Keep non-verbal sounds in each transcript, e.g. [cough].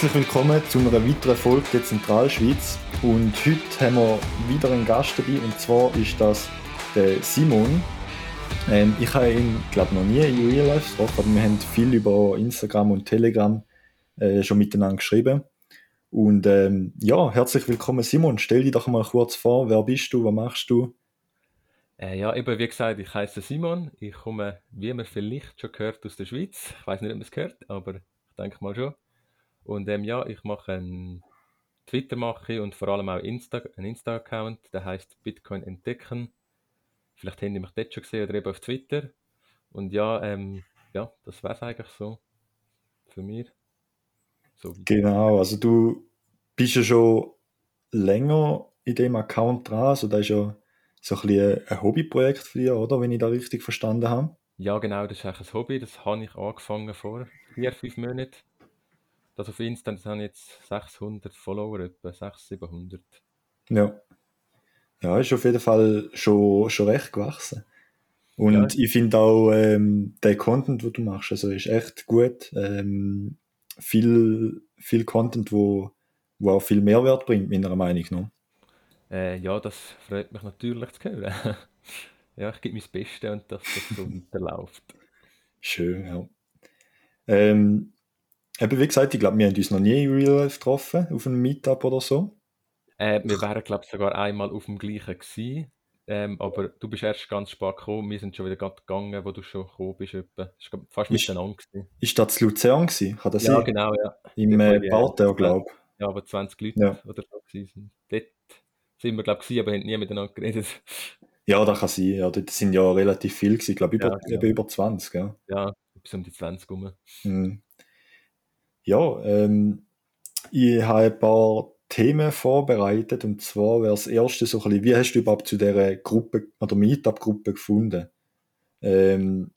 Herzlich willkommen zu einer weiteren Folge der Zentralschweiz. Und heute haben wir wieder einen Gast dabei, und zwar ist das der Simon. Ähm, ich habe ihn, glaube noch nie in Real Life getroffen, aber wir haben viel über Instagram und Telegram äh, schon miteinander geschrieben. Und ähm, ja, herzlich willkommen Simon. Stell dich doch mal kurz vor, wer bist du, was machst du? Äh, ja, eben wie gesagt, ich heiße Simon. Ich komme, wie man vielleicht schon gehört, aus der Schweiz. Ich weiß nicht, ob man es gehört, aber ich denke mal schon. Und ähm, ja, ich mache einen Twitter mache und vor allem auch Insta, einen Insta-Account, der heißt Bitcoin entdecken. Vielleicht haben die mich dort schon gesehen oder eben auf Twitter. Und ja, ähm, ja, das wäre es eigentlich so für mich. So genau, also du bist ja schon länger in dem Account dran, also das ist ja so ein, bisschen ein Hobbyprojekt für dich, oder? Wenn ich da richtig verstanden habe. Ja, genau, das ist eigentlich ein Hobby, das habe ich angefangen vor vier, fünf Monaten. Das auf Insta, das haben jetzt 600 Follower, etwa 600, 700. Ja. Ja, ist auf jeden Fall schon, schon recht gewachsen. Und ja. ich finde auch, ähm, der Content, den du machst, also ist echt gut. Ähm, viel, viel Content, wo, wo auch viel Mehrwert bringt, meiner Meinung nach. Äh, ja, das freut mich natürlich zu hören. [laughs] ja, ich gebe mein Bestes und dass das so [laughs] weiterläuft. Schön, ja. Ähm, eben wie gesagt, ich glaube, wir haben uns noch nie in Real Life getroffen, auf einem Meetup oder so. Äh, wir wären, glaube ich, sogar einmal auf dem gleichen gewesen. Ähm, aber du bist erst ganz spät gekommen, wir sind schon wieder gegangen, wo du schon gekommen bist. Etwa. Das war fast ist, miteinander. Gewesen. Ist das Luzern gewesen? Kann das ja, sein? genau, ja. Im äh, glaube ich. Ja, aber 20 Leute ja. oder so gewesen. Dort sind wir, glaube ich, aber haben nie miteinander geredet. Ja, das kann sein. Ja, dort sind ja relativ viele gewesen. Ich glaube, über, ja, genau. über 20, ja. Ja, bis um die 20 rum. Hm. Ja, ähm, ich habe ein paar Themen vorbereitet und zwar wäre das erste so ein bisschen, wie hast du überhaupt zu dieser Gruppe oder Meetup-Gruppe gefunden? Ähm,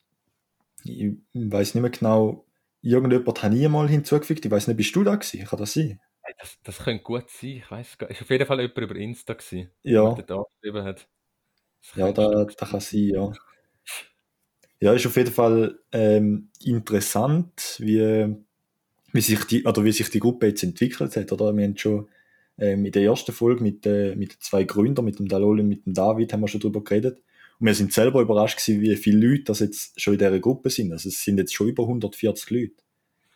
ich weiß nicht mehr genau, irgendjemand hat nie mal hinzugefügt, ich weiß nicht, bist du da gewesen? Kann das sein? Das, das könnte gut sein, ich weiß gar nicht. Ist auf jeden Fall jemand über Insta gewesen, ja. der da geschrieben hat. ja, da, da kann sein, ja. Ja, ist auf jeden Fall ähm, interessant, wie, wie, sich die, oder wie sich die Gruppe jetzt entwickelt hat. Oder? Wir haben schon ähm, in der ersten Folge mit, äh, mit den zwei Gründern, mit dem Dalol und mit dem David, haben wir schon darüber geredet. Und wir sind selber überrascht gewesen, wie viele Leute das jetzt schon in dieser Gruppe sind. Also es sind jetzt schon über 140 Leute.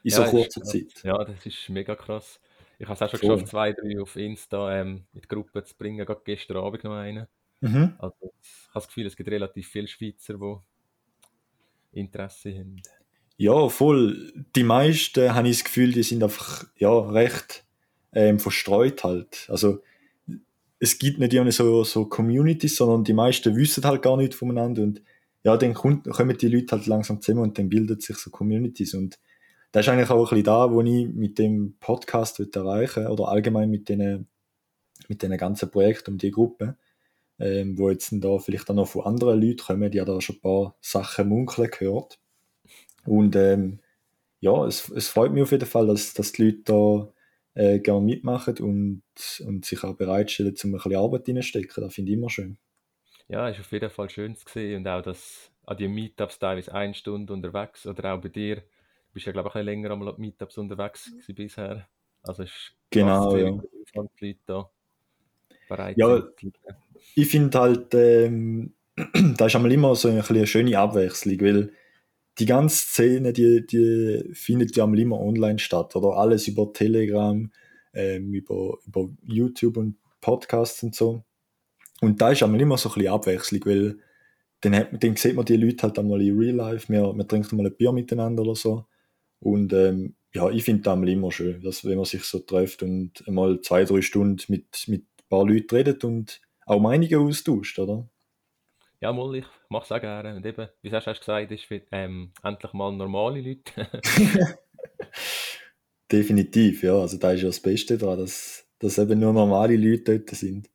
In ja, so kurzer Zeit. Ja, das ist mega krass. Ich habe es auch schon Voll. geschafft, zwei, drei auf Insta ähm, mit Gruppen zu bringen. Gerade gestern Abend noch einen. Mhm. Also ich habe das Gefühl, es gibt relativ viele Schweizer, die Interesse haben. Ja, voll. Die meisten, habe ich das Gefühl, die sind einfach ja, recht ähm, verstreut halt. Also es gibt nicht irgendwie so, so Communities, sondern die meisten wissen halt gar nicht voneinander und ja, dann kommen die Leute halt langsam zusammen und dann bildet sich so Communities und das ist eigentlich auch ein bisschen da, wo ich mit dem Podcast erreichen oder allgemein mit den mit den ganzen Projekten um die Gruppe, ähm, wo jetzt da vielleicht auch noch von anderen Leuten kommen, die haben da schon ein paar Sachen munkeln gehört. Und ähm, ja, es, es freut mich auf jeden Fall, dass, dass die Leute da äh, gerne mitmachen und, und sich auch bereitstellen, um ein bisschen Arbeit reinzustecken. Das finde ich immer schön. Ja, ist auf jeden Fall schön zu sehen und auch, dass an die Meetups teilweise eine Stunde unterwegs oder auch bei dir, du bist ja glaube ich ein bisschen länger am Meetups unterwegs gewesen bisher. Also ist genau, ja. die Leute da bereit ja, ich finde halt, ähm, [clears throat] da ist einmal immer so ein eine schöne Abwechslung, weil die ganze Szene, die, die findet ja am immer online statt, oder? Alles über Telegram, ähm, über, über YouTube und Podcasts und so. Und da ist einmal immer so ein bisschen Abwechslung, weil dann, hat, dann sieht man die Leute halt einmal in Real Life, wir, wir trinken mal ein Bier miteinander oder so. Und ähm, ja, ich finde das immer schön, dass wenn man sich so trifft und einmal zwei, drei Stunden mit, mit ein paar Leuten redet und auch Meinungen austauscht, oder? Ja, mal, ich mache es auch gerne. Und eben, wie du hast gesagt, ist für, ähm, endlich mal normale Leute. [laughs] Definitiv, ja. Also da ist ja das Beste daran, dass, dass eben nur normale Leute dort sind.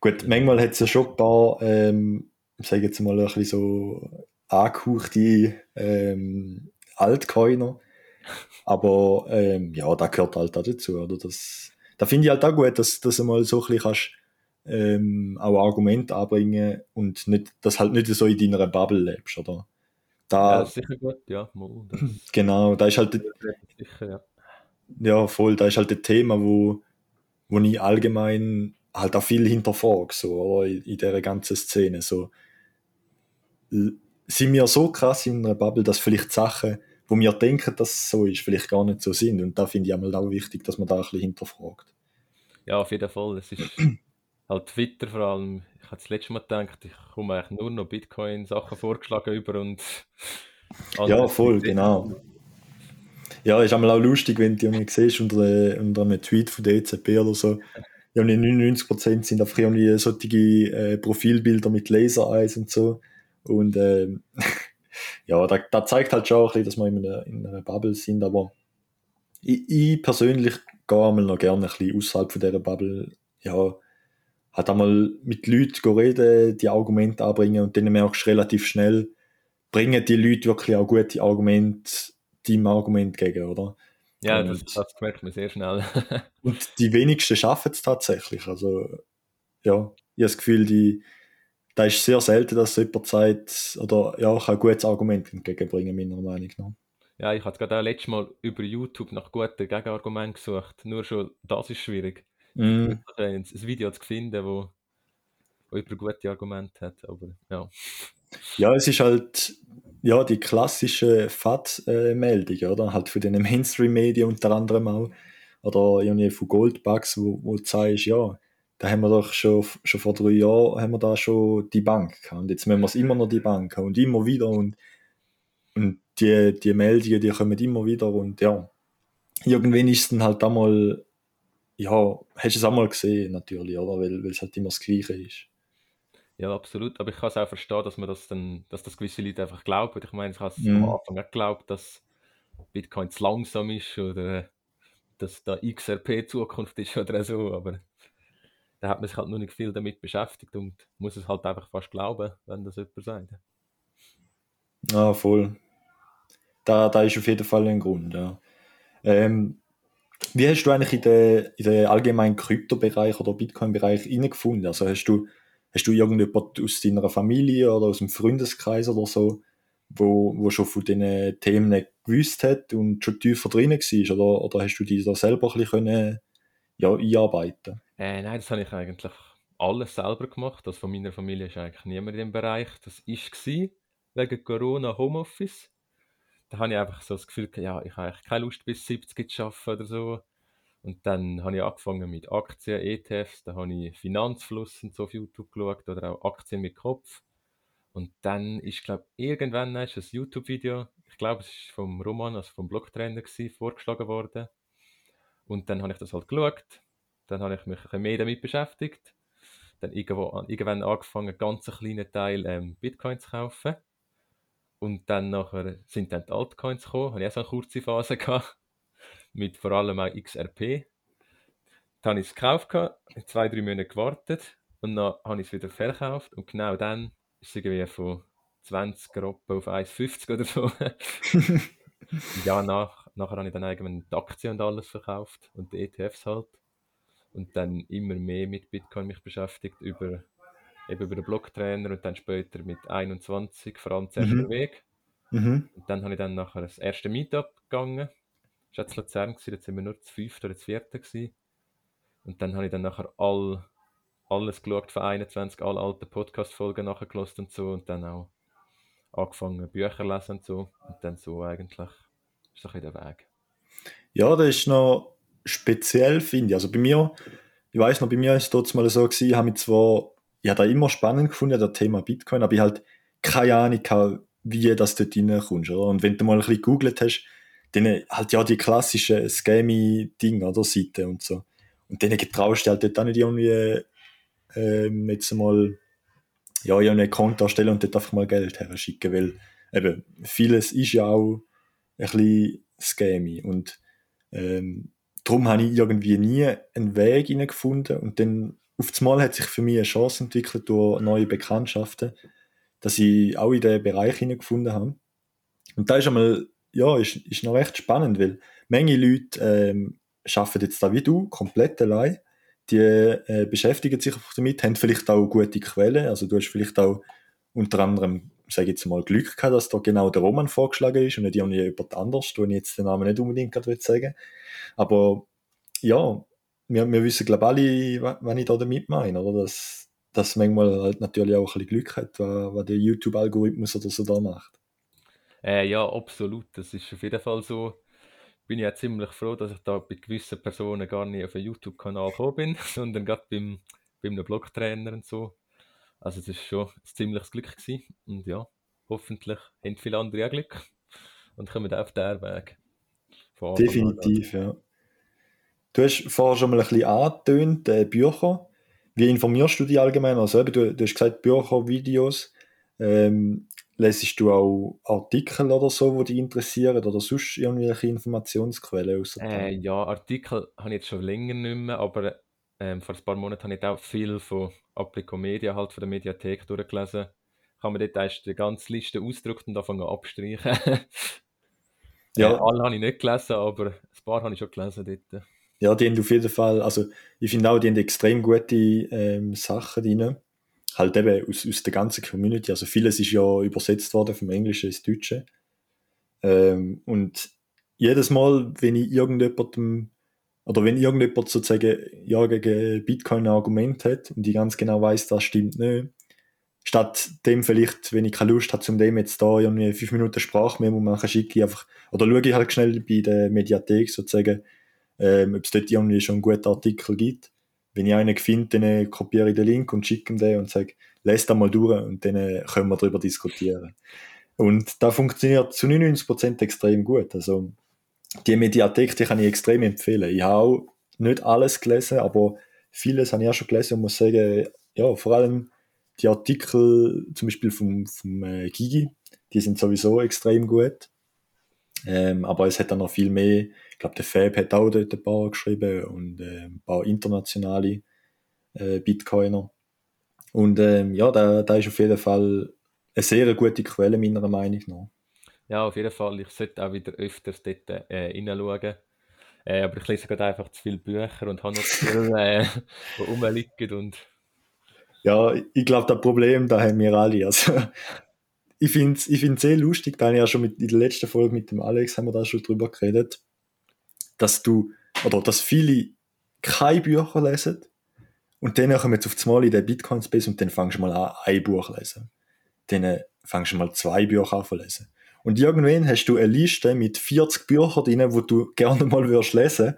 Gut, manchmal hat es ja schon ein paar, ähm, sage jetzt mal ein bisschen so angehauchte ähm, Altcoiner. Aber ähm, ja, da gehört halt auch dazu. Oder? Das, da finde ich halt auch gut, dass, dass du mal so ein bisschen kannst ähm, auch Argumente anbringen und nicht, dass halt nicht so in deiner Bubble lebst, oder? Da, ja, sicher gut, ja. [clears throat] genau, da ist halt, sicher, ja. ja, voll, da ist halt ein Thema, wo, wo ich allgemein halt auch viel hinterfrage, so, oder, in, in dieser ganzen Szene, so. Sind wir so krass in einer Bubble, dass vielleicht Sachen, wo wir denken, dass es so ist, vielleicht gar nicht so sind. Und da finde ich einmal auch wichtig, dass man da ein bisschen hinterfragt. Ja, auf jeden Fall. Es ist [clears throat] halt Twitter vor allem. Ich habe das letzte Mal gedacht, ich komme eigentlich nur noch Bitcoin-Sachen vorgeschlagen über und. [laughs] Ja, voll, genau. Ja, ist einmal auch lustig, wenn du irgendwie siehst unter, unter einem Tweet von der EZB oder so, ja, 99% sind einfach irgendwie solche äh, Profilbilder mit Laser-Eyes und so. Und ähm, [laughs] ja, da, da, zeigt halt schon ein bisschen, dass wir in einer, in einer Bubble sind, aber ich, ich persönlich gehe einmal noch gerne ein bisschen außerhalb von dieser Bubble, ja, hat einmal mit Leuten reden, die Argumente anbringen und dann merkst du relativ schnell, bringen die Leute wirklich auch gute Argumente deinem Argument gegen, oder? Ja, und, das, das merkt man sehr schnell. [laughs] und die wenigsten schaffen es tatsächlich. Also, ja, ich habe das Gefühl, die, da ist sehr selten, dass jemand sagt, oder ja, kann ein gutes Argument entgegenbringen, meiner Meinung nach. Ja, ich habe gerade auch letztes Mal über YouTube nach guten Gegenargumenten gesucht. Nur schon das ist schwierig. Mm. Ein Video zu finden, wo, wo über gute Argumente hat. Aber ja. Ja, es ist halt ja, die klassische FAT-Meldung, oder? Halt für den Mainstream-Medien unter anderem auch. Oder irgendwie von Goldbugs, wo, wo du sagst, ja, da haben wir doch schon, schon vor drei Jahren haben wir da schon die Bank gehabt. Und jetzt müssen wir es immer noch die Bank haben und immer wieder und, und die, die Meldungen, die kommen immer wieder und ja, irgendwann ist es dann halt einmal, ja, hast du es einmal gesehen natürlich, oder? Weil, weil es halt immer das Gleiche ist. Ja, absolut. Aber ich kann es auch verstehen, dass man das dann, dass das gewisse Leute einfach glauben. Ich meine, ich habe es mhm. am Anfang auch geglaubt, dass Bitcoin zu langsam ist oder dass da XRP Zukunft ist oder so, aber da hat man sich halt noch nicht viel damit beschäftigt und muss es halt einfach fast glauben, wenn das jemand sagt. Ah, voll. Da, da ist auf jeden Fall ein Grund, ja. Ähm, wie hast du eigentlich in den, in den allgemeinen Kryptobereich oder Bitcoin-Bereich hineingefunden? Also hast du, hast du irgendjemand aus deiner Familie oder aus dem Freundeskreis oder so, wo, wo schon von diesen Themen gewusst hat und schon tiefer drin war? Oder, oder hast du dich da selber ein bisschen können, ja, einarbeiten äh, Nein, das habe ich eigentlich alles selber gemacht. Also von meiner Familie ist eigentlich niemand in dem Bereich. Das war wegen Corona Homeoffice. Da habe ich einfach so das Gefühl, ja, ich habe eigentlich keine Lust bis 70 zu arbeiten oder so. Und dann habe ich angefangen mit Aktien, ETFs, da habe ich Finanzfluss und so auf YouTube geschaut oder auch Aktien mit Kopf. Und dann ist, glaube ich, irgendwann ist ein YouTube-Video, ich glaube, es ist vom Roman, also vom Blogtrainer vorgeschlagen worden. Und dann habe ich das halt geschaut. Dann habe ich mich ein bisschen mehr damit beschäftigt. Dann irgendwo, irgendwann angefangen, einen ganz kleinen Teil ähm, Bitcoin zu kaufen. Und dann nachher sind dann die Altcoins gekommen. Habe ich auch so eine kurze Phase [laughs] gehabt mit vor allem auch XRP. Dann habe ich es gekauft, zwei, drei Monate gewartet und dann habe ich es wieder verkauft und genau dann ist es irgendwie von 20 Gruppen auf 1,50 oder so. [laughs] ja, nach, nachher habe ich dann irgendwann die Aktien und alles verkauft und die ETFs halt. Und dann immer mehr mit Bitcoin mich beschäftigt über, eben über den Blocktrainer und dann später mit 21, vor allem zuerst mhm. Weg. Mhm. Und dann habe ich dann nachher das erste Meetup gegangen war jetzt Luzern, gewesen, jetzt sind wir nur zu fünfte oder zu vierte gewesen. Und dann habe ich dann nachher all, alles geschaut von 21, alle alten Podcast-Folgen nachgelassen und so und dann auch angefangen Bücher lesen und so und dann so eigentlich ist das ein der Weg. Ja, das ist noch speziell, finde ich. Also bei mir, ich weiß noch, bei mir ist es dort mal so gewesen, habe ich zwar, ich habe da immer spannend gefunden, das Thema Bitcoin, aber ich halt keine Ahnung wie das dort reinkommst, oder? Und wenn du mal ein bisschen gegoogelt hast, dann halt ja die klassischen Scammy-Dinge, oder Seiten und so. Und denen getraust du halt dort auch nicht irgendwie ähm, jetzt mal ja, ja ein Konto erstellen und dort einfach mal Geld her schicken, weil eben vieles ist ja auch ein bisschen scammy und ähm, darum habe ich irgendwie nie einen Weg gefunden und dann auf einmal hat sich für mich eine Chance entwickelt durch neue Bekanntschaften, dass ich auch in diesen Bereich gefunden habe. Und da ist einmal ja, ist, ist noch recht spannend, weil Menge Leute ähm, arbeiten jetzt da wie du, komplett allein. Die äh, beschäftigen sich damit, haben vielleicht auch gute Quellen. Also du hast vielleicht auch unter anderem sage jetzt mal, Glück gehabt, dass da genau der Roman vorgeschlagen ist und nicht jemand anders, wo ich jetzt den Namen nicht unbedingt gerade sagen Aber ja, wir, wir wissen, glaube ich, alle, was ich da damit meine, oder? Dass, dass manchmal halt natürlich auch ein bisschen Glück hat, was, der YouTube-Algorithmus oder so da macht. Äh, ja, absolut. Das ist auf jeden Fall so. Bin ich auch ziemlich froh, dass ich da bei gewissen Personen gar nicht auf einen YouTube-Kanal gekommen bin, [laughs] sondern gerade beim, bei einem Blogtrainer und so. Also es ist schon ein ziemliches Glück gewesen. Und ja, hoffentlich haben viele andere auch Glück und kommen auf den Weg. Definitiv, ja. Du hast vorher schon mal ein bisschen angetönt, äh, Bücher. Wie informierst du dich allgemein? Also eben, du, du hast gesagt, Bücher, Videos. Ähm, lesest du auch Artikel oder so, die dich interessieren oder sonst irgendwelche Informationsquellen? Äh, ja, Artikel habe ich jetzt schon länger nicht mehr, aber ähm, vor ein paar Monaten habe ich auch viel von Applico Media, halt von der Mediathek durchgelesen. Habe mir dort erst die ganze Liste ausgedruckt und anfangen abstreichen. [laughs] ja. Äh, alle habe ich nicht gelesen, aber ein paar habe ich schon gelesen dort ja, die haben auf jeden Fall, also ich finde auch, die haben extrem gute ähm, Sachen drin. Halt eben aus, aus der ganzen Community. Also vieles ist ja übersetzt worden vom Englischen ins Deutsche. Ähm, und jedes Mal, wenn ich irgendjemandem oder wenn irgendjemand sozusagen ja gegen Bitcoin ein Argument hat und ich ganz genau weiß, das stimmt nicht, statt dem vielleicht, wenn ich keine Lust habe, zum dem jetzt da irgendwie fünf Minuten Sprachmemo machen, schicke ich einfach, oder schaue ich halt schnell bei der Mediathek sozusagen, ähm, ob es dort irgendwie schon einen guten Artikel gibt. Wenn ich einen finde, dann kopiere ich den Link und schicke ihm den und sage, lese den mal durch und dann äh, können wir darüber diskutieren. Und da funktioniert zu 99% extrem gut. Also, die Mediathek, die kann ich extrem empfehlen. Ich habe auch nicht alles gelesen, aber vieles habe ich auch schon gelesen und muss sagen, ja, vor allem die Artikel, zum Beispiel vom, vom äh, Gigi, die sind sowieso extrem gut. Ähm, aber es hat dann noch viel mehr ich glaube, der Fab hat auch dort ein paar geschrieben und äh, ein paar internationale äh, Bitcoiner. Und ähm, ja, da, da ist auf jeden Fall eine sehr gute Quelle, meiner Meinung nach. Ja, auf jeden Fall. Ich sollte auch wieder öfters dort äh, reinschauen. Äh, aber ich lese gerade einfach zu viele Bücher und habe noch zu viele, äh, [laughs] die rumliegen. Und... Ja, ich glaube, das Problem, da haben wir alle. Also, ich finde es ich sehr lustig, da habe ich ja schon mit, in der letzten Folge mit dem Alex haben wir da schon drüber geredet dass du, oder dass viele keine Bücher lesen und dann kommen jetzt auf das Mal in den Bitcoin Space und dann fangst du mal an, ein Buch zu lesen. Dann fangst du mal zwei Bücher an zu lesen. Und irgendwann hast du eine Liste mit 40 Büchern drin, wo du [laughs] gerne mal würdest lesen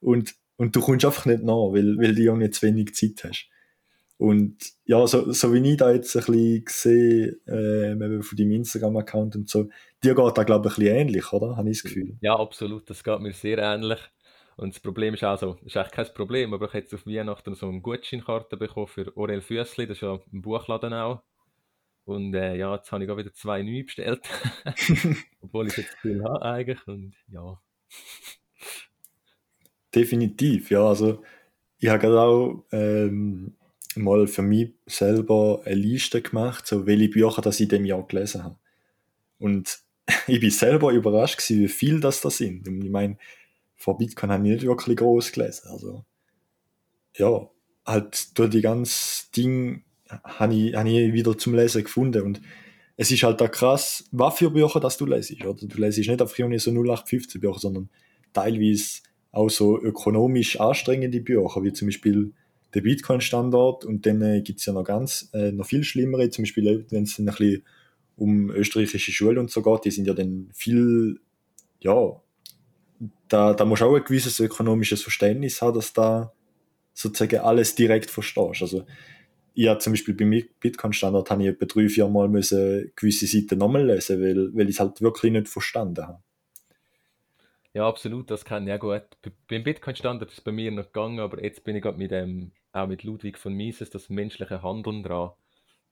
und, und du kommst einfach nicht nach, weil, weil du irgendwie zu wenig Zeit hast. Und ja, so, so wie ich da jetzt ein bisschen sehe, äh, von deinem Instagram-Account und so, dir geht da, glaube ich, ein bisschen ähnlich, oder? Habe ich das Gefühl. Ja, absolut. Das geht mir sehr ähnlich. Und das Problem ist auch so, das ist eigentlich kein Problem, aber ich habe jetzt auf Weihnachten so eine Gutscheinkarte bekommen für Orel Füssli, das ist ja ein Buchladen auch. Und äh, ja, jetzt habe ich auch wieder zwei neue bestellt. [laughs] [laughs] Obwohl ich jetzt viel habe eigentlich. Und ja. Definitiv, ja. Also ich habe gerade auch ähm, mal für mich selber eine Liste gemacht, so welche Bücher das ich in dem Jahr gelesen habe. Und [laughs] ich bin selber überrascht gewesen, wie viel das da sind. Und ich meine, vor Bitcoin habe ich nicht wirklich groß gelesen. Also, ja, halt durch die ganze Ding habe ich, habe ich wieder zum Lesen gefunden. Und es ist halt da krass, was für Bücher das du lesest. Oder? Du lesest nicht einfach so 0815 Bücher, sondern teilweise auch so ökonomisch anstrengende Bücher, wie zum Beispiel der Bitcoin-Standard und dann äh, gibt es ja noch ganz, äh, noch viel schlimmere, zum Beispiel wenn es ein bisschen um österreichische Schulen und so geht, die sind ja dann viel, ja, da, da musst du auch ein gewisses ökonomisches Verständnis haben, dass da sozusagen alles direkt verstehst. Also ich habe zum Beispiel beim Bitcoin-Standard habe ich etwa drei, vier Mal müssen gewisse Seiten nochmal lesen, weil, weil ich es halt wirklich nicht verstanden habe. Ja, absolut, das kann ich auch gut. Beim Bitcoin-Standard ist es bei mir noch gegangen, aber jetzt bin ich gerade mit dem, auch mit Ludwig von Mises, das menschliche Handeln dran.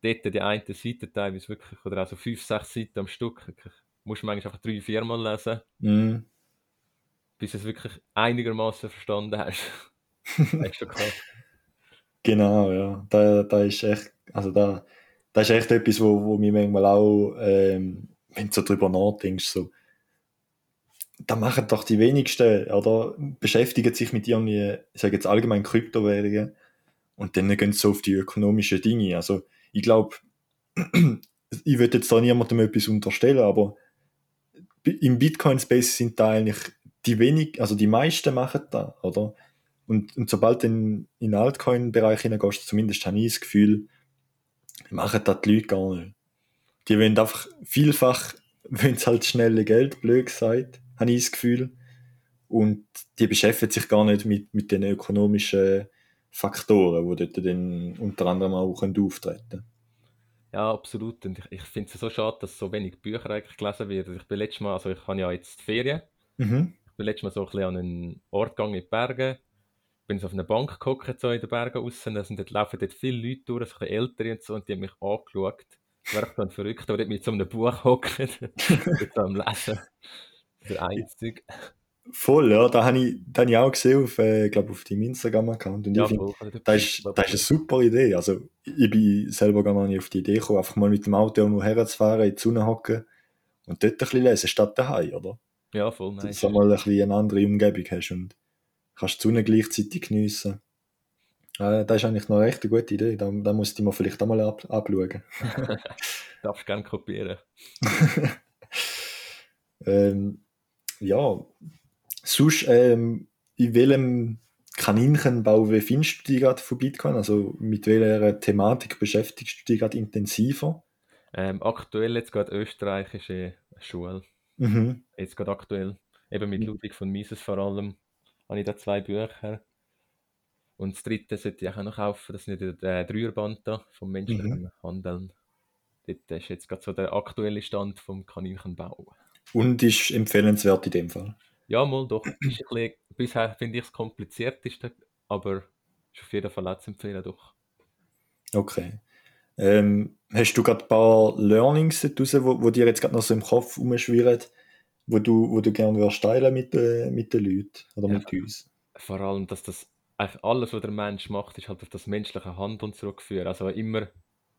Dort die eine Seite teilweise wirklich, oder auch so fünf, sechs Seiten am Stück, musst du manchmal einfach drei, vier Mal lesen, mm. bis du es wirklich einigermaßen verstanden hast. das ist schon krass. Genau, ja. Da, da ist echt, also da, da ist echt etwas, wo, wo mir manchmal auch, ähm, wenn du so drüber nachdenkst, so, da machen doch die wenigsten, oder beschäftigen sich mit irgendwie, ich sage jetzt allgemein Kryptowährungen und dann gehen sie so auf die ökonomischen Dinge. Also ich glaube, [clears throat] ich würde jetzt da niemandem etwas unterstellen, aber im Bitcoin-Space sind da eigentlich die wenig, also die meisten machen da, oder? Und, und sobald du in, den Altcoin-Bereich hineingehst, zumindest habe ich das Gefühl, machen das die Leute gar nicht. Die wollen einfach vielfach, [laughs] wenn es halt schnelle Geld, blöd gesagt, habe ich das Gefühl. Und die beschäftigen sich gar nicht mit, mit den ökonomischen Faktoren, die dort dann unter anderem auch auftreten können. Ja, absolut. Und ich, ich finde es so schade, dass so wenig Bücher eigentlich gelesen werden. Ich bin letztes Mal, also ich habe ja jetzt Ferien. Mhm. Ich bin letztes Mal so ein bisschen an einen Ort gegangen in die Berge. Bin so auf einer Bank geguckt, so in den Bergen außen. Da sind dort, laufen dort viele Leute durch, so ein bisschen ältere und so, und die haben mich angeschaut. Ich wäre dann verrückt, aber dort mit so einem Buch hocken, [laughs] mit so einem Lesen. Der einzige. Voll, ja, da habe ich, da hab ich auch gesehen, auf, äh, glaube auf deinem Instagram-Account. Und ja, ich finde, das ist, das ist eine super Idee. Also, ich bin selber gar nicht auf die Idee gekommen, einfach mal mit dem Auto irgendwo herzufahren, in die Sonne hocken und dort ein bisschen lesen, statt daheim, oder? Ja, voll nice. Dass du mal ein bisschen eine andere Umgebung hast und kannst die Sonne gleichzeitig geniessen. Äh, das ist eigentlich noch eine recht gute Idee. Da, da musst du mal vielleicht auch mal ab, abschauen. [laughs] Darfst gerne kopieren. [laughs] ähm, ja, Sonst, ähm, in welchem Kaninchenbau findest du dich gerade von Bitcoin? Also mit welcher Thematik beschäftigst du dich gerade intensiver? Ähm, aktuell jetzt gerade österreichische Schule. Mhm. Jetzt gerade aktuell. Eben mit Ludwig von Mises vor allem habe ich da zwei Bücher. Und das dritte sollte ich auch noch kaufen, das ist nicht der Dreierband da vom menschlichen mhm. Handeln. Das ist jetzt gerade so der aktuelle Stand vom Kaninchenbau. Und ist empfehlenswert in dem Fall? Ja, mal doch. Ist ein bisschen, bisher finde ich es komplizierteste, aber ist auf jeden Fall auch zu empfehlen, doch. Okay. Ähm, hast du gerade ein paar Learnings daraus, wo, wo dir jetzt gerade noch so im Kopf umschwirren, wo du, wo du gerne würdest teilen mit, äh, mit den Leuten oder ja, mit uns? Vor allem, dass das eigentlich alles, was der Mensch macht, ist halt auf das menschliche Handeln zurückführen. Also immer,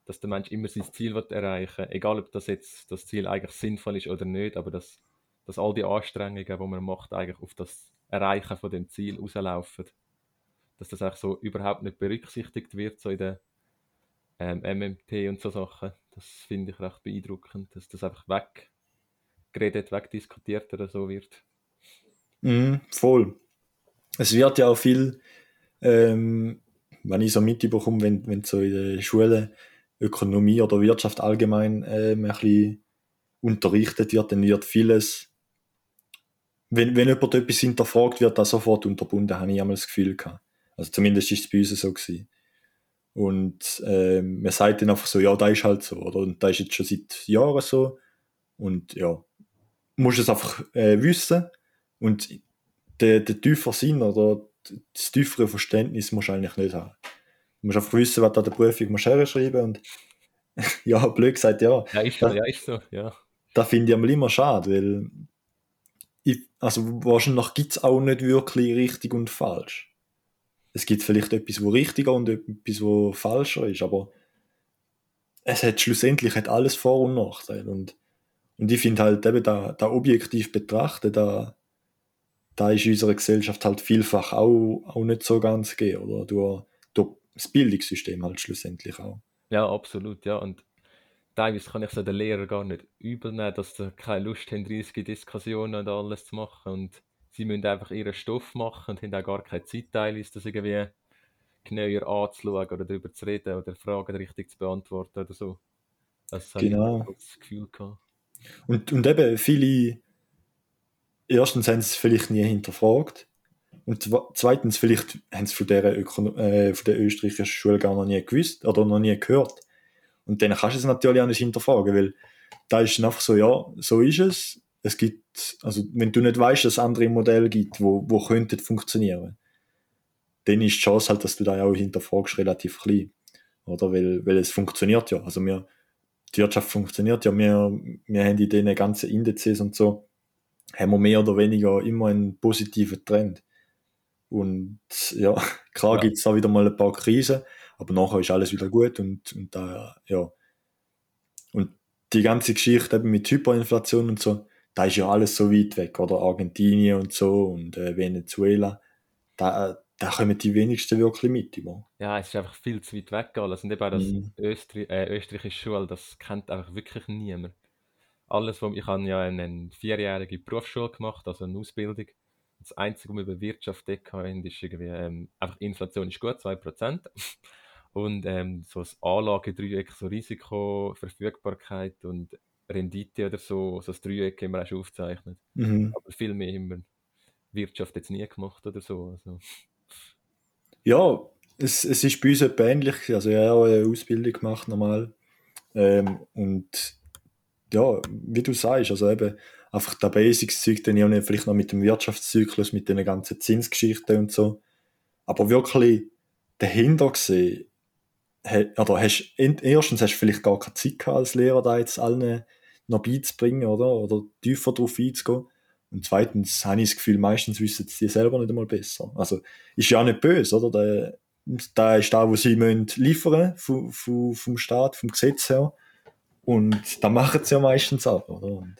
dass der Mensch immer sein Ziel erreichen will, egal ob das jetzt das Ziel eigentlich sinnvoll ist oder nicht, aber dass dass all die Anstrengungen, die man macht, eigentlich auf das Erreichen von dem Ziel rauslaufen. Dass das auch so überhaupt nicht berücksichtigt wird, so in der ähm, MMT und so Sachen. Das finde ich recht beeindruckend, dass das einfach weggeredet, wegdiskutiert oder so wird. Mm, voll. Es wird ja auch viel, ähm, wenn ich so mitbekomme, wenn, wenn so in der Schule Ökonomie oder Wirtschaft allgemein ähm, ein bisschen unterrichtet wird, dann wird vieles wenn, wenn jemand etwas hinterfragt, wird das sofort unterbunden, habe ich einmal das Gefühl gehabt. Also zumindest ist es bei uns so gewesen. Und äh, man sagt dann einfach so, ja, da ist halt so, oder? Und da ist jetzt schon seit Jahren so. Und ja, musst es einfach äh, wissen. Und der, der tiefer Sinn oder das tiefere Verständnis musst du eigentlich nicht haben. Du musst einfach wissen, was du an der Prüfung musst herschreiben und [laughs] ja, blöd gesagt, ja. Ja, ist so, ja, ist so, ja. Da finde ich immer schade, weil ich, also wahrscheinlich gibt es auch nicht wirklich richtig und falsch. Es gibt vielleicht etwas, wo richtiger und etwas, wo falscher ist, aber es hat schlussendlich hat alles Vor- und Nachteile. Und, und ich finde halt eben da, da objektiv betrachtet, da, da ist in unserer Gesellschaft halt vielfach auch, auch nicht so ganz gegeben, oder? Durch, durch das Bildungssystem halt schlussendlich auch. Ja, absolut, ja. Und teilweise kann ich so den Lehrer gar nicht übel nehmen, dass sie keine Lust haben, riesige Diskussionen und alles zu machen. Und sie müssen einfach ihren Stoff machen und haben auch gar keine Zeit, teilweise das irgendwie genauer anzuschauen oder darüber zu reden oder Fragen richtig zu beantworten oder so. Das genau. ich das Gefühl gehabt. Und, und eben viele, erstens haben sie es vielleicht nie hinterfragt und zweitens vielleicht haben sie von Ökono äh, von der österreichischen Schule gar noch nie gewusst oder noch nie gehört. Und dann kannst du es natürlich auch nicht hinterfragen, weil da ist einfach so, ja, so ist es. Es gibt, also wenn du nicht weißt, dass es andere Modelle gibt, wo, wo könnten funktionieren, dann ist die Chance halt, dass du da auch hinterfragst, relativ klein. Oder? Weil, weil es funktioniert ja. Also wir, die Wirtschaft funktioniert ja. Wir, wir haben in den ganzen Indizes und so, haben wir mehr oder weniger immer einen positiven Trend. Und ja, [laughs] klar ja. gibt es da wieder mal ein paar Krisen, aber nachher ist alles wieder gut und, und da, ja. Und die ganze Geschichte eben mit Hyperinflation und so, da ist ja alles so weit weg, oder? Argentinien und so und äh, Venezuela. Da, da kommen die wenigsten wirklich mit. Immer. Ja, es ist einfach viel zu weit weg alles. Und eben auch das Mhm. Östri äh, österreichische Schule, das kennt einfach wirklich niemand. Alles, was ich habe ja eine, vierjährige Berufsschule gemacht, also eine Ausbildung. Das Einzige, was wir über Wirtschaft haben, ist irgendwie ähm, einfach Inflation ist gut, 2%. Und ähm, so das Anlagedreieck, so Risiko, Verfügbarkeit und Rendite oder so, so das Dreieck haben wir auch schon aufgezeichnet. Mhm. Aber viel mehr haben wir Wirtschaft jetzt nie gemacht oder so. Also, Ja, es, es ist bei uns etwa ähnlich. Also ich habe auch eine Ausbildung gemacht, normal. Ähm, und ja, wie du sagst, also eben einfach der Basics-Zeug, dann ja nicht vielleicht noch mit dem Wirtschaftszyklus, mit den ganzen Zinsgeschichten und so. Aber wirklich dahinter gesehen, he- oder hast, erstens hast du vielleicht gar keine Zeit gehabt als Lehrer, da jetzt allen noch beizubringen, oder? Oder tiefer drauf einzugehen. Und zweitens habe ich das Gefühl, meistens wissen sie selber nicht einmal besser. Also, ist ja auch nicht böse, oder? Da, da ist da, wo sie müssen liefern vom, vom, vom Staat, vom Gesetz her. Und da machen sie ja meistens auch, oder? Und,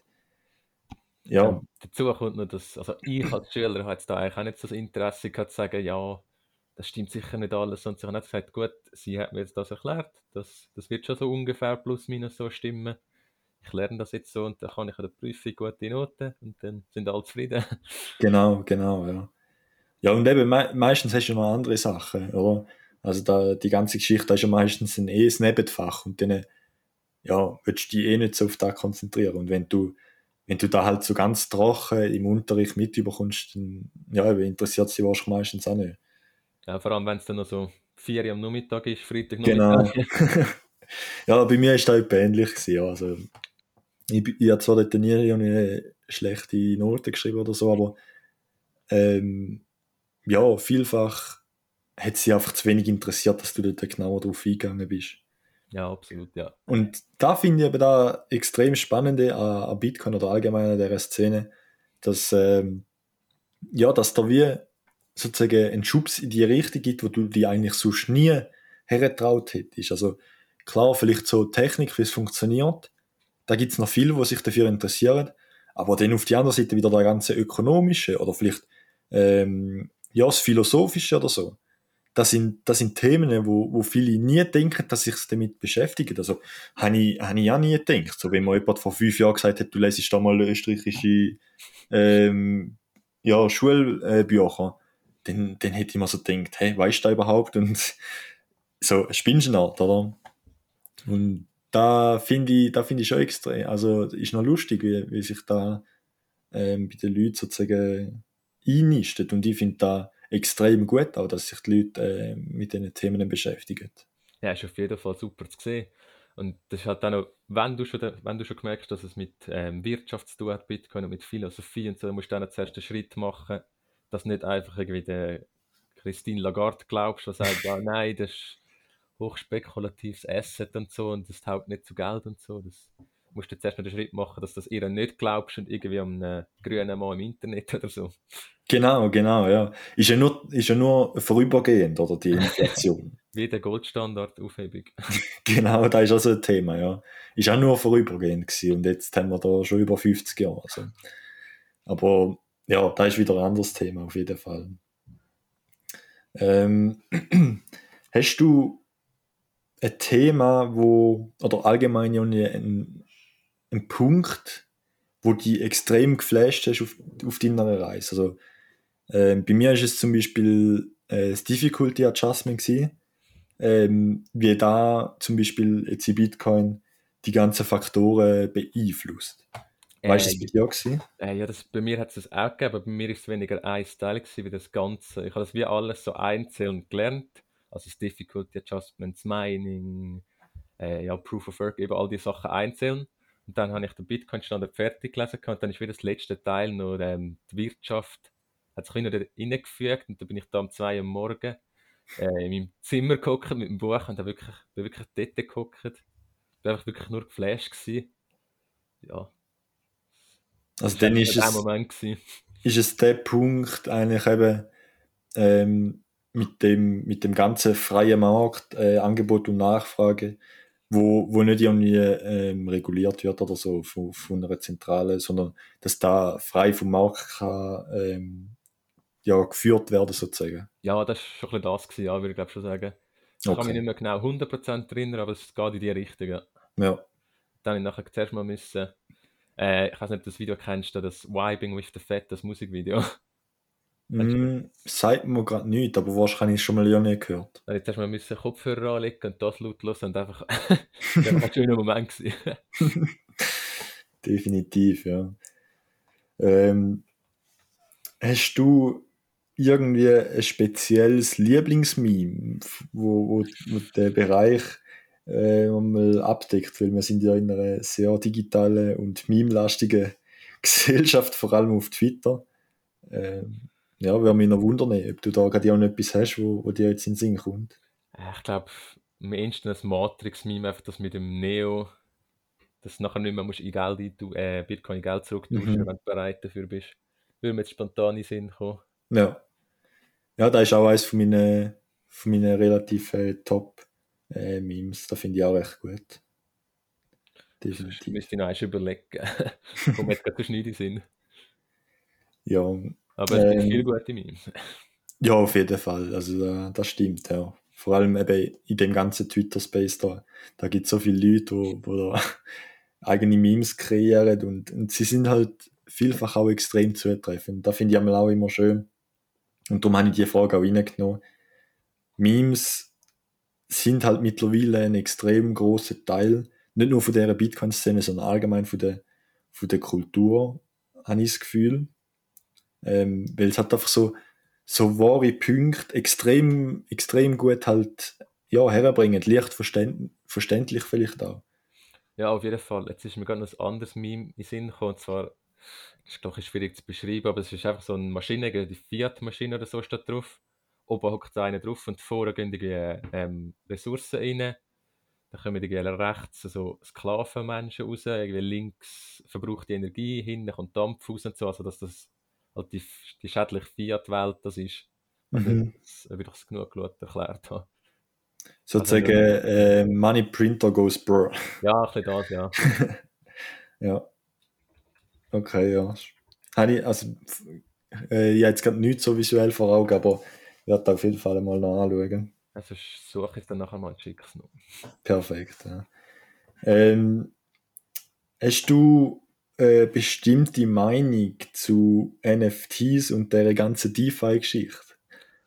ja, Ähm, dazu kommt noch, dass also ich als Schüler habe jetzt da eigentlich auch nicht so das Interesse gehabt, zu sagen, ja, das stimmt sicher nicht alles. Und sie haben gesagt, gut, sie hat mir jetzt das erklärt, das, das wird schon so ungefähr plus minus so stimmen. Ich lerne das jetzt so und dann kann ich an der Prüfung gute Noten und dann sind alle zufrieden. [laughs] genau, genau, ja. Ja, und eben, me meistens hast du noch andere Sachen, oder? Also da, die ganze Geschichte ist ja meistens ein eh Nebenfach und dann, ja, willst du dich eh nicht so auf das konzentrieren. Und wenn du, wenn du da halt so ganz trocken im Unterricht mitüberkommst, dann, ja, interessiert sie wahrscheinlich meistens auch nicht. Ja, vor allem, wenn es dann noch so 4 Uhr am Nachmittag ist, Freitag Genau. Nachmittag. [laughs] ja, bei mir ist das etwa ähnlich gewesen. Also, ich, ich habe zwar dort nie eine schlechte Note geschrieben oder so, aber ähm, ja, vielfach hat sie einfach zu wenig interessiert, dass du dort genauer drauf eingegangen bist. Ja, absolut, ja. Und da finde ich eben da extrem spannende an, an Bitcoin oder allgemein an dieser Szene, dass, ähm, ja, dass da wie sozusagen einen Schubs in die Richtung gibt, wo du die eigentlich sonst nie hergetraut hättest. Also klar, vielleicht so Technik, wie es funktioniert, da gibt es noch viele, die sich dafür interessieren, aber dann auf die andere Seite wieder der ganze ökonomische oder vielleicht ähm, ja, das Philosophische oder so. Das sind, das sind Themen, wo, wo viele nie denken, dass sich damit beschäftigen. Also, habe ich, habe ich auch nie gedacht. So, wenn mir jemand vor fünf Jahren gesagt hat, du lesest da mal österreichische ähm, ja, Schulbücher, dann, dann hätte ich mir so gedacht, hey, weißt du da überhaupt? Und [laughs] so, spinnst du Art, oder? Und da finde ich, da ich schon extrem, also ist noch lustig, wie, wie sich da ähm, bei den Leuten sozusagen einnistet. Und ich finde da extrem gut auch, dass sich die Leute äh, mit diesen Themen beschäftigen. Ja, ist auf jeden Fall super zu sehen. Und das ist halt auch noch, wenn du schon, wenn du schon gemerkt hast, dass es mit ähm, Wirtschaft zu tun hat, Bitcoin und mit Philosophie und so, dann musst du dann zuerst den Schritt machen, dass nicht einfach irgendwie der Christine Lagarde glaubst, die sagt, ja, nein, das ist hochspekulatives Asset und so und das taugt nicht zu Geld und so. Das musst du zuerst mal den Schritt machen, dass du das ihr nicht glaubst und irgendwie am äh, grünen Mann im Internet oder so. Genau, genau, ja. Ist ja nur, ist ja nur vorübergehend, oder die Inflation. [laughs] Wie der Goldstandard-Aufhebung. [laughs] genau, das ist also ein Thema, ja. Ist auch nur vorübergehend gewesen und jetzt haben wir da schon über 50 Jahre. Also. Aber ja, da ist wieder ein anderes Thema auf jeden Fall. Ähm, [clears throat] hast du ein Thema, wo, oder allgemein ein, ein Punkt, wo die extrem geflasht hast auf, auf deiner Reise? Also, ähm, bei mir ist es zum Beispiel äh, das Difficulty Adjustment ähm, wie da zum Beispiel jetzt in Bitcoin die ganzen Faktoren beeinflusst. Weißt du, Äh, das bei dir gewesen? Äh, ja, das, bei mir hat es das auch gegeben, aber bei mir ist es weniger ein Teil gewesen, wie das Ganze. Ich habe das wie alles so einzeln gelernt. Also das Difficulty Adjustments, Mining, äh, ja, Proof of Work, eben all die Sachen einzeln. Und dann habe ich den Bitcoin-Standard fertig gelesen und dann ist wieder das letzte Teil noch ähm, die Wirtschaft. Hat sich wieder reingefügt und dann bin ich da um zwei Uhr am Morgen äh, in meinem Zimmer gehockt mit dem Buch und habe wirklich, bin wirklich dort gehockt. Bin einfach wirklich nur geflasht gewesen. Ja, Also dann ist es, Moment gewesen. ist es der Punkt eigentlich eben ähm, mit, dem, mit dem ganzen freien Markt, äh, Angebot und Nachfrage, wo, wo nicht irgendwie ähm, reguliert wird oder so von, von einer Zentrale, sondern dass da frei vom Markt kann, ähm, ja, geführt werden, sozusagen. Ja, das war schon ein bisschen das, gewesen, ja, würde ich glaube schon sagen. Ich kann mich nicht mehr genau 100% erinnern, aber es geht in die Richtung. Ja. Ja. Dann habe ich nachher zuerst mal müssen, äh, ich weiß nicht, ob du das Video kennst, das Vibing with the Fat, das Musikvideo. Mm, sagt mir gerade nichts, aber wahrscheinlich schon mal ja nicht gehört. Jetzt mal müssen Kopfhörer anlegen und das laut hören und einfach, [laughs] das war ein schöner Moment. gewesen. [laughs] Definitiv, ja. Ähm, hast du irgendwie ein spezielles Lieblingsmeme, wo, wo, wo der Bereich äh, mal abdeckt? Weil wir sind ja in einer sehr digitalen und meme-lastigen [laughs] Gesellschaft, vor allem auf Twitter. Ähm, ja, würde mich noch wundern, ob du da gerade auch noch etwas hast, wo, wo dir jetzt in den Sinn kommt. Ich glaube, am ehesten das Matrix-Meme, einfach das mit dem Neo, dass du nachher nicht mehr musst in Geld eintun, äh, Bitcoin in Geld zurücktauschen, Mhm. wenn du bereit dafür bist. Würde mir jetzt spontan in den Sinn kommen. Ja. Ja, da ist auch eines von meinen, von meinen relativ äh, Top-Memes. da finde ich auch recht gut. Definitiv. müsste ich noch eins überlegen. [laughs] Kommt mir jetzt gerade den Sinn. Ja, Aber es gibt Ähm. viele gute Memes. ja, auf jeden Fall. Also da, das stimmt, ja. Vor allem eben in dem ganzen Twitter-Space da, da gibt es so viele Leute, wo, wo da [laughs] eigene Memes kreieren und, und sie sind halt vielfach auch extrem zutreffend. Da finde ich auch immer schön. Und darum habe ich die Frage auch reingenommen. Memes sind halt mittlerweile ein extrem großer Teil, nicht nur von der Bitcoin-Szene, sondern allgemein von der, von der Kultur, habe ich das Gefühl. Ähm, weil es halt einfach so, so wahre Punkte extrem, extrem gut halt, ja, herbringen, leicht verständ, verständlich vielleicht auch. Ja, auf jeden Fall. Jetzt ist mir gerade noch ein anderes Meme in den Sinn gekommen. Und zwar, das ist doch schwierig zu beschreiben, aber es ist einfach so eine Maschine, die Fiat-Maschine oder so steht drauf. Oben hockt einer drauf und vorne gehen die ähm, Ressourcen rein. Dann kommen die rechts so Sklavenmenschen raus, irgendwie links verbraucht die Energie, hinten kommt Dampf raus und so, also dass das halt die, die schädliche Fiat-Welt das ist. Also, Mhm. das, ob ich das genug geschaut erklärt habe. Sozusagen, Also, äh, Money Printer goes brr. Ja, ein bisschen das, ja. [laughs] Ja. Okay, ja. Habe ich, also, äh, ich habe jetzt gerade nichts so visuell vor Augen, aber werde auf jeden Fall mal noch anschauen. Also suche ich es dann nachher mal und schicke es noch. Perfekt, ja. Ähm, hast du äh, bestimmte Meinung zu NFTs und der ganzen DeFi-Geschichte?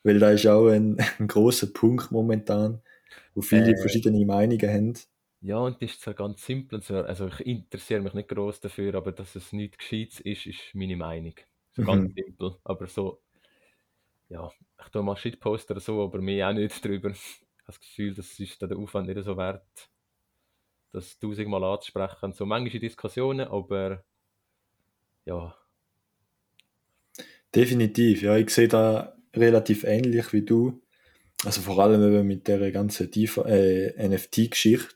Weil da ist auch ein, [laughs] ein großer Punkt momentan, wo viele Äh. verschiedene Meinungen haben. Ja, und das ist zwar ganz simpel, so- also ich interessiere mich nicht groß dafür, aber dass es nichts Gescheites ist, ist meine Meinung. So ganz Mhm. simpel, aber so, ja, ich tue mal Shitpost oder so, aber mehr auch nicht drüber. [laughs] Ich habe das Gefühl, das ist der Aufwand nicht so wert, das tausendmal anzusprechen. So manchmal Diskussionen, aber ja, Definitiv, ja, ich sehe da relativ ähnlich wie du. Also vor allem eben mit der ganzen äh, NFT-Geschichte.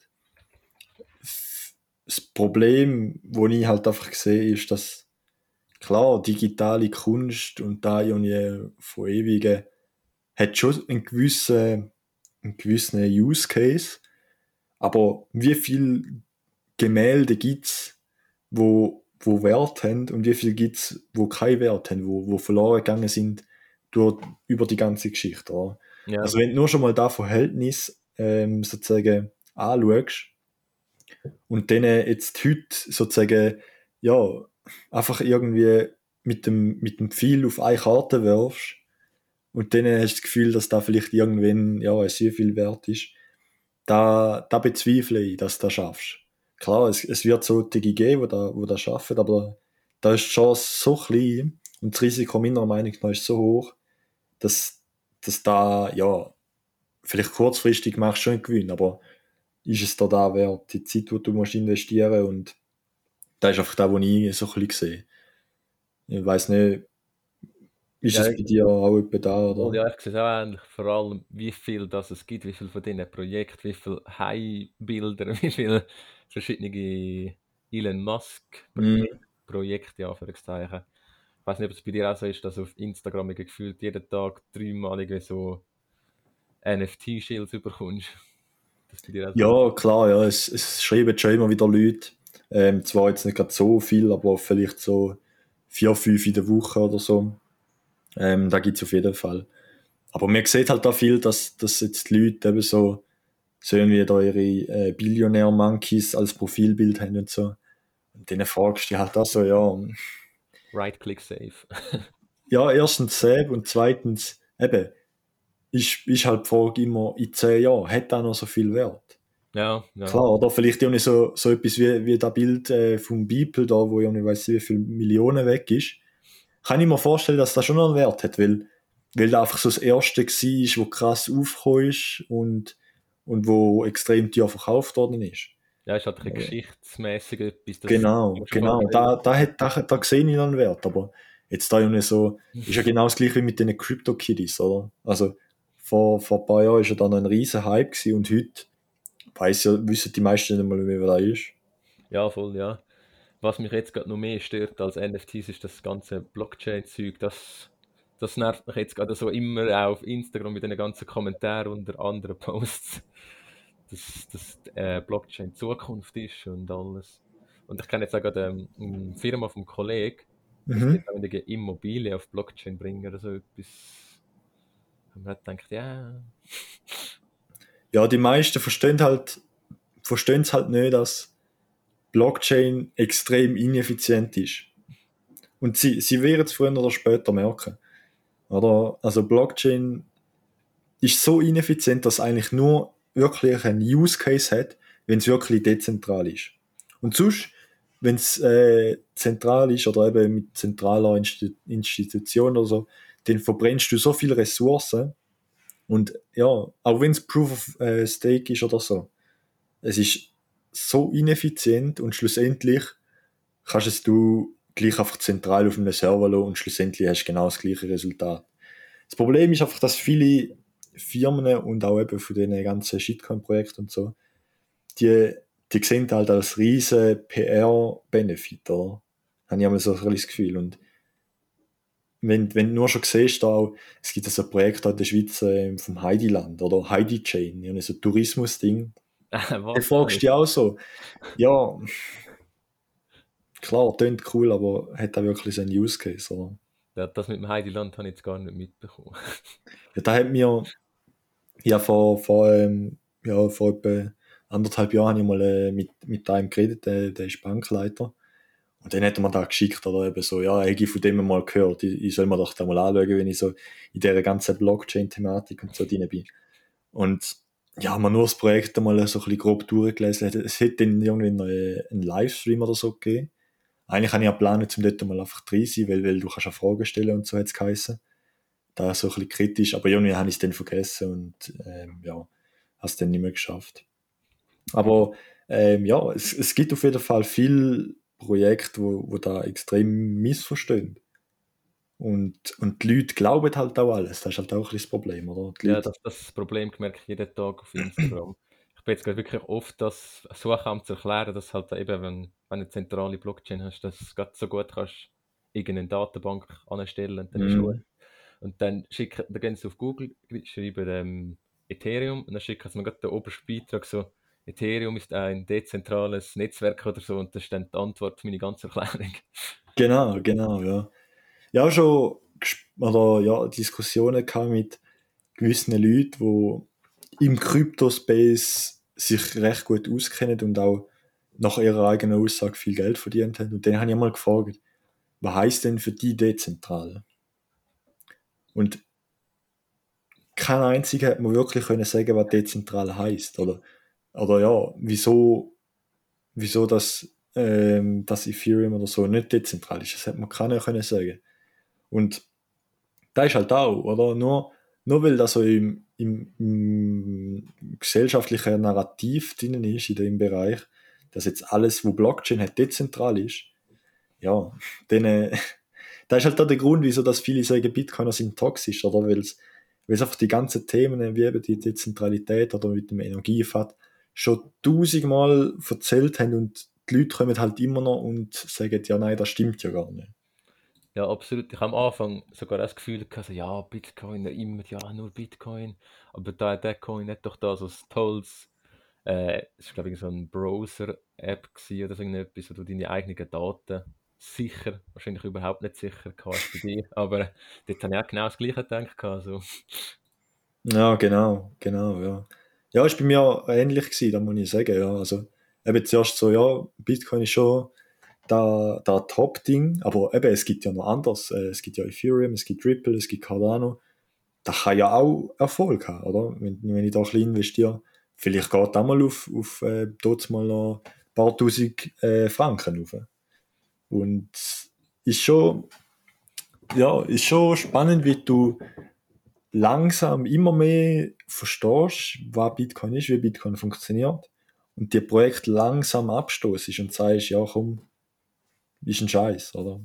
Das Problem, wo ich halt einfach sehe, ist, dass klar, digitale Kunst und da irgendwie von ewigen hat schon einen gewissen, einen gewissen Use Case, aber wie viel Gemälde gibt's, wo, wo Wert haben und wie viel gibt's, wo keinen Wert haben, wo, wo verloren gegangen sind durch, über die ganze Geschichte. Oder? ja, Also wenn du nur schon mal da Verhältnis ähm, sozusagen anschaust und dann jetzt heute sozusagen ja einfach irgendwie mit dem, mit dem Pfeil auf eine Karte wirfst und dann hast du das Gefühl, dass da vielleicht irgendwann ja sehr viel wert ist, da, da bezweifle ich, dass du das schaffst. Klar, es, es wird solche geben, die da, wo das schaffen, aber da ist die Chance so klein und das Risiko meiner Meinung nach ist so hoch, dass, dass da, ja, vielleicht kurzfristig machst du schon einen Gewinn, aber ist es da da wert, die Zeit, die du musst investieren und das ist einfach da, wo ich so ein bisschen sehe. Ich weiß nicht, ist Ja, es bei dir auch etwa da, oder? ja, ich sehe es auch ähnlich, vor allem wie viel das es gibt, wie viel von diesen Projekten, wie viele High-Bilder, [laughs] wie viele verschiedene Elon Mhm. Musk-Projekte, ja, Anführungszeichen. Ich weiß nicht, ob es bei dir auch so ist, dass du auf Instagram gefühlt jeden Tag dreimal irgendwie so NFT-Shields. Das so Ja, klar, ja, es, es schreiben schon immer wieder Leute, ähm, zwar jetzt nicht gerade so viel, aber vielleicht so vier, fünf in der Woche oder so. Ähm, da gibt's auf jeden Fall. Aber man sieht halt da viel, dass, dass jetzt die Leute eben so, so irgendwie da ihre äh, Billionär-Monkeys als Profilbild haben und so. Und denen fragst du halt auch so, ja, Right-Click Save. [laughs] ja, erstens Save und zweitens, eben, ist, ist halt die Frage immer, in zehn Jahren, hat das noch so viel Wert? Ja, ja. Klar, oder vielleicht auch nicht so, so etwas wie, wie das Bild äh, vom Beeple da, wo ich nicht weiß wie viele Millionen weg ist. Kann ich mir vorstellen, dass das schon einen Wert hat, weil, weil das einfach so das erste war, wo krass aufgekommen ist und, und wo extrem teuer verkauft worden ist. Ja, ist halt ein bisschen geschichtsmäßig etwas. Genau, genau. Da, da, hat, da, da sehe ich noch einen Wert, aber jetzt da ja nicht so, ist ja genau das gleiche wie mit den Crypto-Kitties, oder? Also, vor, vor ein paar Jahren ist ja dann ein riesen Hype gewesen und heute weiss ja, wissen die meisten nicht einmal, wie das ist. Ja, voll, ja. Was mich jetzt gerade noch mehr stört als NFTs ist das ganze Blockchain-Zeug. Das, das nervt mich jetzt gerade so immer auf Instagram mit den ganzen Kommentaren unter anderen [laughs] Posts, dass, dass äh, Blockchain Zukunft ist und alles. Und ich kenne jetzt auch gerade ähm, eine Firma vom Kollegen, Mhm. die Immobilien auf Blockchain bringen oder so etwas. Und man hat gedacht, ja, Ja, die meisten verstehen halt, verstehen es halt nicht, dass Blockchain extrem ineffizient ist. Und sie, sie werden es früher oder später merken. Oder? Also Blockchain ist so ineffizient, dass es eigentlich nur wirklich einen Use Case hat, wenn es wirklich dezentral ist. Und sonst, wenn es äh, zentral ist oder eben mit zentraler Insti Institution oder so, dann verbrennst du so viele Ressourcen. Und ja, auch wenn es Proof of äh, Stake ist oder so, es ist so ineffizient und schlussendlich kannst es du gleich einfach zentral auf einem Server lassen und schlussendlich hast du genau das gleiche Resultat. Das Problem ist einfach, dass viele Firmen und auch eben von den ganzen Shitcoin-Projekten und so, die, die sehen halt als riesen PR-Benefit, oder? Habe ich einmal so ein das Gefühl. Und wenn, wenn du nur schon siehst, da auch, es gibt so ein Projekt in der Schweiz äh, vom Heidi-Land oder Heidi Chain, ja, so ein Tourismus-Ding. [laughs] Da fragst du dich auch so, ja, klar, klingt cool, aber hat da wirklich so einen Use Case, oder? Ja, das mit dem Heidiland habe ich jetzt gar nicht mitbekommen. [laughs] Ja, da hat mir, ja, vor, vor, ähm, ja, vor etwa anderthalb Jahren habe ich mal äh, mit, mit einem geredet, der, der ist Bankleiter. Und dann hat er mir da geschickt, oder eben so, ja, ich habe von dem mal gehört, ich, ich soll mir doch da mal anschauen, wenn ich so in dieser ganzen Blockchain-Thematik und so drin bin. Und ja, man nur das Projekt einmal so ein bisschen grob durchgelesen. Es hätte dann irgendwie noch einen Livestream oder so gegeben. Eigentlich habe ich ja geplant, um dort mal einfach drin zu sein, weil, weil du kannst ja Fragen stellen und so hat es geheißen. Da so ein bisschen kritisch, aber irgendwie habe ich es dann vergessen und ähm, ja, habe es dann nicht mehr geschafft. Aber ähm, ja, es, es gibt auf jeden Fall viele Projekte, wo, wo da extrem missverstehen. Und, und die Leute glauben halt auch alles. Das ist halt auch ein das Problem, oder? Die Ja, Leute, das, das Problem merke ich jeden Tag auf Instagram. ich bin jetzt gerade wirklich oft das am zu erklären, dass halt eben, wenn, wenn du eine zentrale Blockchain hast, dass du grad so gut kannst irgendeine Datenbank anstellen und dann ist Mhm. gut. Und dann schicken, dann gehen sie auf Google, schreiben ähm, Ethereum und dann schicken sie mir gerade den obersten Beitrag so, Ethereum ist ein dezentrales Netzwerk oder so und das ist dann die Antwort auf meine ganze Erklärung. Genau, genau, ja. Ja, schon oder, ja, Diskussionen gehabt mit gewissen Leuten, die im Kryptospace sich recht gut auskennen und auch nach ihrer eigenen Aussage viel Geld verdient haben. Und dann habe ich mal gefragt, was heißt denn für die dezentral? Und kein einziger hat mir wirklich können sagen, was dezentral heißt oder oder ja, wieso wieso das ähm, das Ethereum oder so nicht dezentral ist. Das hat mir keiner können sagen. Und da ist halt auch, oder? Nur, nur weil das so im, im, im gesellschaftlichen Narrativ drin ist, in dem Bereich, dass jetzt alles, wo Blockchain hat, dezentral ist, ja, dann, äh, [laughs] da ist halt auch der Grund, wieso dass viele sagen, Bitcoiner sind toxisch, oder? Weil es weil es einfach die ganzen Themen, wie eben die Dezentralität oder mit dem Energiefahrt, schon tausendmal erzählt haben und die Leute kommen halt immer noch und sagen, ja, nein, das stimmt ja gar nicht. Ja, absolut. Ich habe am Anfang sogar das Gefühl gehabt, so, ja, Bitcoin, immer, ja, nur Bitcoin. Aber da, der Coin hat doch da so ein tolles, äh, es ist glaube ich so ein Browser-App oder so irgendetwas, wo du deine eigenen Daten sicher, wahrscheinlich überhaupt nicht sicher gehabt bei dir, [laughs] aber dort habe ich auch genau das Gleiche gedacht. Also. Ja, genau, genau, ja. Ja, ist bei mir ähnlich gewesen, da muss ich sagen, ja. Also, eben zuerst so, ja, Bitcoin ist schon da, da Top-Ding, aber eben, es gibt ja noch anders. Äh, es gibt ja Ethereum, es gibt Ripple, es gibt Cardano. Da kann ja auch Erfolg haben, oder? Wenn, wenn ich da ein bisschen investiere, vielleicht geht da mal auf, auf äh, dort mal noch ein paar tausend äh, Franken rauf. Und ist schon, ja, ist schon spannend, wie du langsam immer mehr verstehst, was Bitcoin ist, wie Bitcoin funktioniert und die Projekt langsam abstoßest und sagst, ja komm, ist ein Scheiß, oder?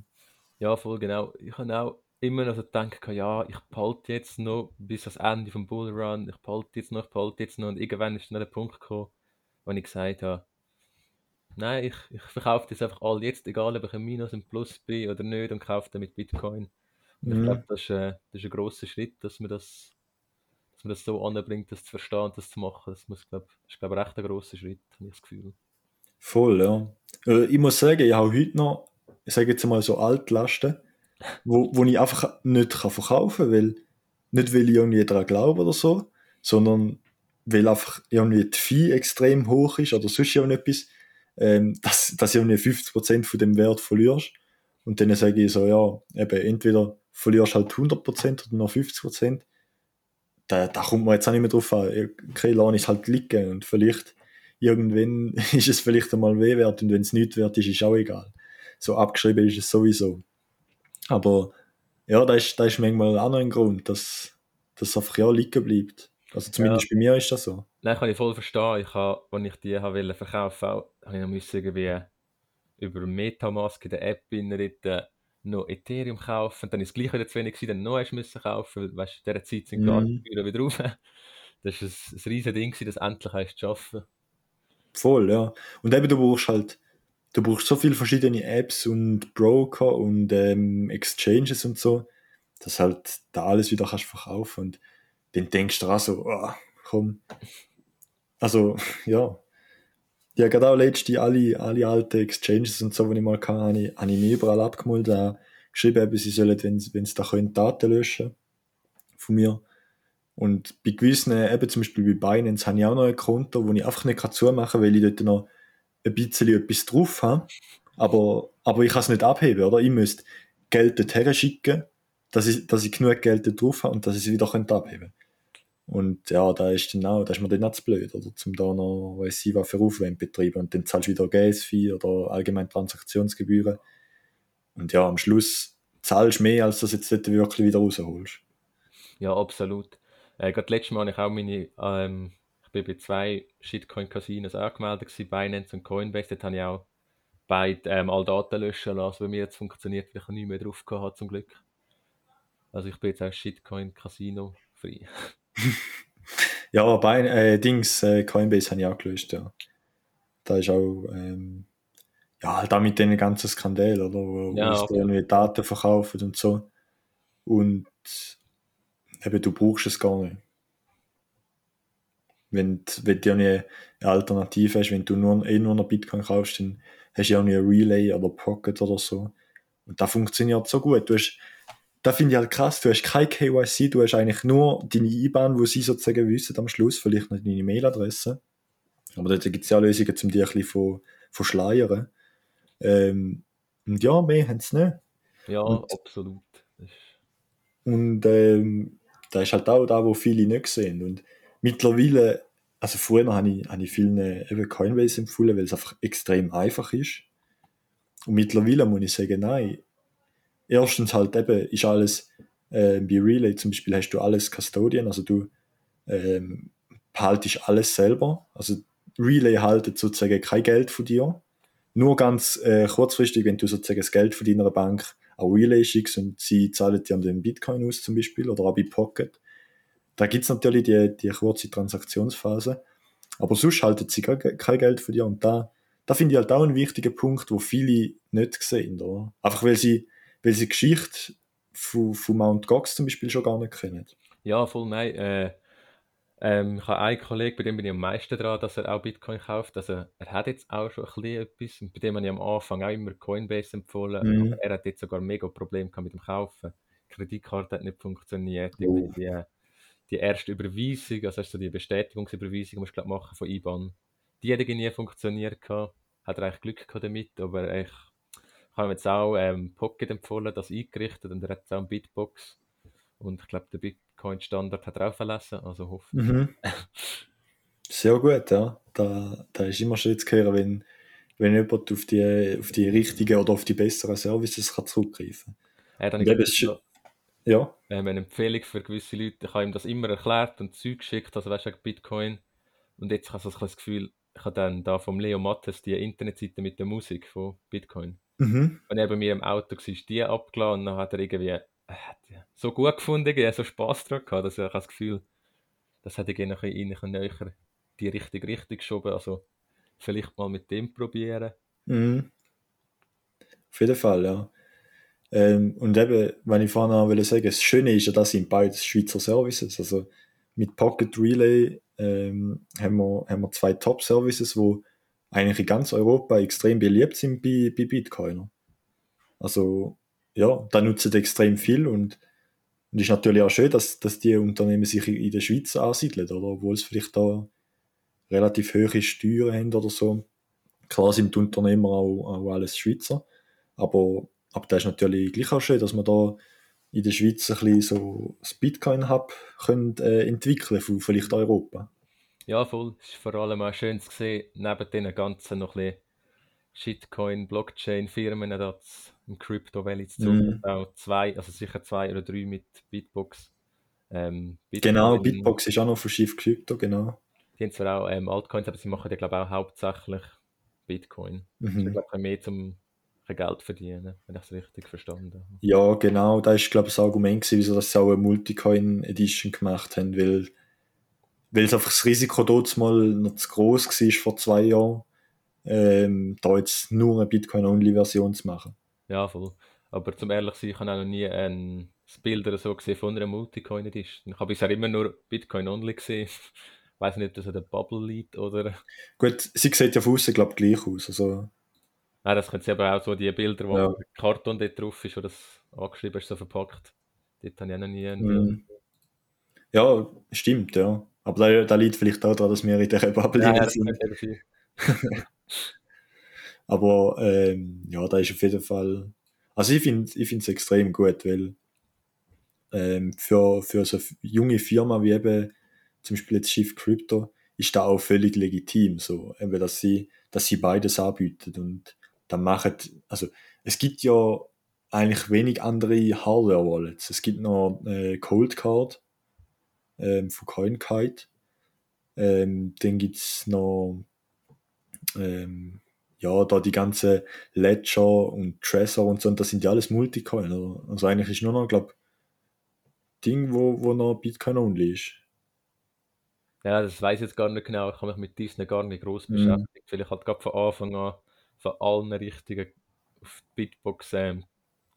Ja, voll genau. Ich habe auch immer noch so gedacht, ja, ich behalte jetzt noch bis ans Ende vom Bullrun, ich behalte jetzt noch, ich behalte jetzt noch und irgendwann ist dann der Punkt gekommen, wo ich gesagt habe, nein, ich, ich verkaufe das einfach all jetzt, egal ob ich ein Minus, ein Plus bin oder nicht und kaufe dann mit Bitcoin. Und ich Mhm. glaube, das, ist, äh, das ist ein grosser Schritt, dass man das, dass man das so anbringt, das zu verstehen und das zu machen. Das muss, glaub, ist, glaube ich, echt ein grosser Schritt, habe ich das Gefühl. Voll, ja. Äh, Ich muss sagen, ich habe heute noch, ich sage jetzt mal so Altlasten, wo, wo ich einfach nicht kann verkaufen kann, weil, nicht weil ich irgendwie daran glaube oder so, sondern weil einfach irgendwie die Fee extrem hoch ist oder sonst irgendetwas, ähm, dass, dass irgendwie 50% von dem Wert verlierst. Und dann sage ich so, ja, eben, entweder verlierst halt 100% oder noch 50%. Da, da kommt man jetzt auch nicht mehr drauf an. Okay, lasse ich es halt liegen und vielleicht irgendwann [laughs] ist es vielleicht einmal weh wert und wenn es nicht wert ist, ist auch egal. So abgeschrieben ist es sowieso. Aber ja, da ist, da ist manchmal auch noch ein Grund, dass das einfach ja liegen bleibt. Also zumindest bei mir ist das so. Nein, kann ich voll verstehen. Ich habe, als ich die habe verkaufen wollte, habe ich noch irgendwie über Metamask in der App dort noch Ethereum kaufen. Dann ist es gleich wieder zu wenig gewesen, dann noch hast müssen kaufen, weil weißt, in dieser Zeit sind Mhm. Gebühren wieder rauf. [laughs] Das war ein, ein riesiges Ding, gewesen, das endlich hast zu schaffen. Voll, ja. Und eben, du brauchst halt, du brauchst so viele verschiedene Apps und Broker und ähm, Exchanges und so, dass halt da alles wieder kannst verkaufen und dann denkst du auch so, ah, komm. Also, [laughs] ja. Ja, gerade auch letzte alle, alle alten Exchanges und so, die ich mal hatte, habe ich, habe ich mir überall abgemalt, auch geschrieben, eben, sie sollen, wenn wenn sie da können, Daten löschen von mir. Und bei gewissen, eben zum Beispiel bei Binance, habe ich auch noch ein Konto, wo ich einfach nicht zumachen kann, weil ich dort noch ein bisschen etwas drauf habe. Aber, aber ich kann es nicht abheben, oder? Ich müsste Geld dorthin schicken, dass ich, dass ich genug Geld dort drauf habe und dass ich es wieder könnte abheben Und ja, da ist, dann auch, da ist mir dann auch zu blöd, oder? Zum da noch, weiss ich, was für Aufwände betreiben. Und dann zahlst du wieder Gas-Fee oder allgemein Transaktionsgebühren. Und ja, am Schluss zahlst du mehr, als du jetzt dort wirklich wieder rausholst. Ja, absolut. Äh, gerade letztes Mal habe ich auch meine, ähm, ich bin bei zwei Shitcoin-Casinos angemeldet Binance und Coinbase, dort habe ich auch beide ähm, alle Daten löschen lassen, bei mir jetzt funktioniert, weil ich nicht mehr drauf gehabt zum Glück. Also ich bin jetzt auch Shitcoin-Casino frei. [laughs] ja, bei äh, Dings, äh, Coinbase habe ich auch gelöscht, ja. Da ist auch, ähm, ja, halt auch mit den ganzen Skandal, oder? Wo, Ja, okay. irgendwie Daten verkaufen und so. Und eben, du brauchst es gar nicht. Wenn, du- wenn du eine Alternative hast, wenn du nur, eh nur noch Bitcoin kaufst, dann hast du ja auch eine Relay oder Pocket oder so. Und das funktioniert so gut. Du hast, da finde ich halt krass, du hast kein KYC, du hast eigentlich nur deine IBAN, wo sie sozusagen wissen am Schluss, vielleicht noch deine Mailadresse. Aber dort gibt es ja Lösungen, um dich ein bisschen von, verschleiern. Ähm, und ja, mehr haben sie nicht. Ja, Und- absolut. Und ähm, da ist halt auch da, wo viele nicht sehen. Und mittlerweile, also früher habe ich, habe ich vielen äh, eben Coinbase empfohlen, weil es einfach extrem einfach ist. Und mittlerweile muss ich sagen, nein. Erstens halt eben ist alles, äh, bei Relay zum Beispiel hast du alles Custodian, also du ähm, behaltest alles selber. Also Relay haltet sozusagen kein Geld von dir. Nur ganz äh, kurzfristig, wenn du sozusagen das Geld von deiner Bank an Relay schickst und sie zahlen dir den Bitcoin aus zum Beispiel oder auch bei Pocket. Da gibt es natürlich die, die kurze Transaktionsphase. Aber sonst halten sie gar ke- kein Geld von dir. Und da, da finde ich halt auch einen wichtigen Punkt, wo viele nicht sehen. Oder? Einfach weil sie, weil sie die Geschichte von, von Mount Gox zum Beispiel schon gar nicht kennen. ja, voll nein. Äh, Ähm, ich habe einen Kollegen, bei dem bin ich am meisten dran, dass er auch Bitcoin kauft. Also er hat jetzt auch schon ein bisschen etwas, bei dem habe ich am Anfang auch immer Coinbase empfohlen. Mhm. Aber er hat jetzt sogar mega Probleme mit dem Kaufen. Die Kreditkarte hat nicht funktioniert. Oh. Die, die erste Überweisung, also so die Bestätigungsüberweisung, musst du glaub, machen von IBAN, die hat irgendwie nie funktioniert gehabt. Hat er eigentlich Glück gehabt damit, aber ich, ich habe ihm jetzt auch ähm, Pocket empfohlen, das eingerichtet und er hat jetzt auch eine Bitbox. Und ich glaube, der Bitcoin-Standard hat er auch verlassen, also hoffe Mhm. Sehr gut, ja. Da, da ist immer schön zu hören, wenn, wenn jemand auf die, auf die richtigen oder auf die besseren Services kann zurückgreifen Er hat dann so, Ja. ähm, eine Empfehlung für gewisse Leute. Ich habe ihm das immer erklärt und Zeug geschickt, also weißt du, Bitcoin. Und jetzt habe ich so ein das Gefühl, ich habe dann da vom Leo Mattes die Internetseite mit der Musik von Bitcoin. Mhm. Und er bei mir im Auto war, die abgeladen und dann hat er irgendwie äh, die so gut gefunden, irgendwie so Spass daran gehabt, dass ich habe das Gefühl, das hat irgendwie noch ein bisschen näher die richtige Richtung geschoben. Also vielleicht mal mit dem probieren. Mhm. Auf jeden Fall, ja. Ähm, und eben, wenn ich vorhin auch will sagen, das Schöne ist ja, das sind beides Schweizer Services. Also mit Pocket Relay ähm, haben, wir, haben wir zwei Top-Services, wo eigentlich in ganz Europa extrem beliebt sind bei, bei Bitcoiner. Also ja, da nutzen extrem viel und es ist natürlich auch schön, dass, dass die Unternehmen sich in der Schweiz ansiedeln, oder? Obwohl es vielleicht da relativ hohe Steuern haben oder so. Klar sind die Unternehmer auch, auch alles Schweizer, aber, aber das ist natürlich gleich auch schön, dass man da in der Schweiz ein bisschen so das Bitcoin-Hub äh, entwickeln von vielleicht Europa. Ja, voll. Es ist vor allem auch schön zu sehen, neben den ganzen noch ein bisschen Shitcoin, Blockchain-Firmen da im Crypto Valley zu. Mhm. Auch zwei, also sicher zwei oder drei mit Bitbox. Ähm, Genau, Bitcoin- Bitbox ist auch noch von Shift Crypto, genau. Die haben zwar auch ähm, Altcoins, aber sie machen ja, glaube ich, auch hauptsächlich Bitcoin. Ich Mhm. glaube, mehr zum Geld verdienen, wenn ich es richtig verstanden habe. Ja, genau, da ist, glaube ich, das Argument gewesen, wieso dass sie auch eine Multicoin Edition gemacht haben, weil, weil es einfach das Risiko dort mal noch zu groß war vor zwei Jahren, ähm, da jetzt nur eine Bitcoin-Only-Version zu machen. Ja, voll. Aber zum ehrlich sein, ich habe auch noch nie ein Bild oder so gesehen von einer Multicoin Edition. Ich habe bisher immer nur Bitcoin Only gesehen. [laughs] Ich weiß nicht, ob das an der Bubble liegt oder. [laughs] Gut, sie sieht ja von außen, glaube ich, gleich aus. Also, Nein, das können sie aber auch so die Bilder, wo Ja. Karton dort drauf ist, wo das angeschrieben ist, so verpackt. Dort habe ich auch noch nie ein Bild. mhm. Ja, stimmt, ja. Aber da, da liegt vielleicht auch daran, dass wir in der Bubble Ja, sind. [laughs] Aber ähm, ja, da ist auf jeden Fall. Also ich finde ich es extrem gut, weil ähm, für, für so junge Firma wie eben zum Beispiel jetzt Shift Crypto ist da auch völlig legitim, so, eben, dass sie, dass sie beides anbieten und dann machen, also es gibt ja eigentlich wenig andere Hardware-Wallets. Es gibt noch äh, Cold Card ähm, von CoinKite. Ähm, dann gibt's noch ähm, ja, da die ganze Ledger und Trezor und so, und das sind ja alles Multicoin. Oder? Also eigentlich ist nur noch, glaube Ding, wo, wo noch Bitcoin-only ist. Ja, das weiß ich jetzt gar nicht genau. Ich habe mich mit diesen gar nicht groß Mhm. beschäftigt, weil ich halt gerade von Anfang an von allen Richtigen auf die Bitbox ähm,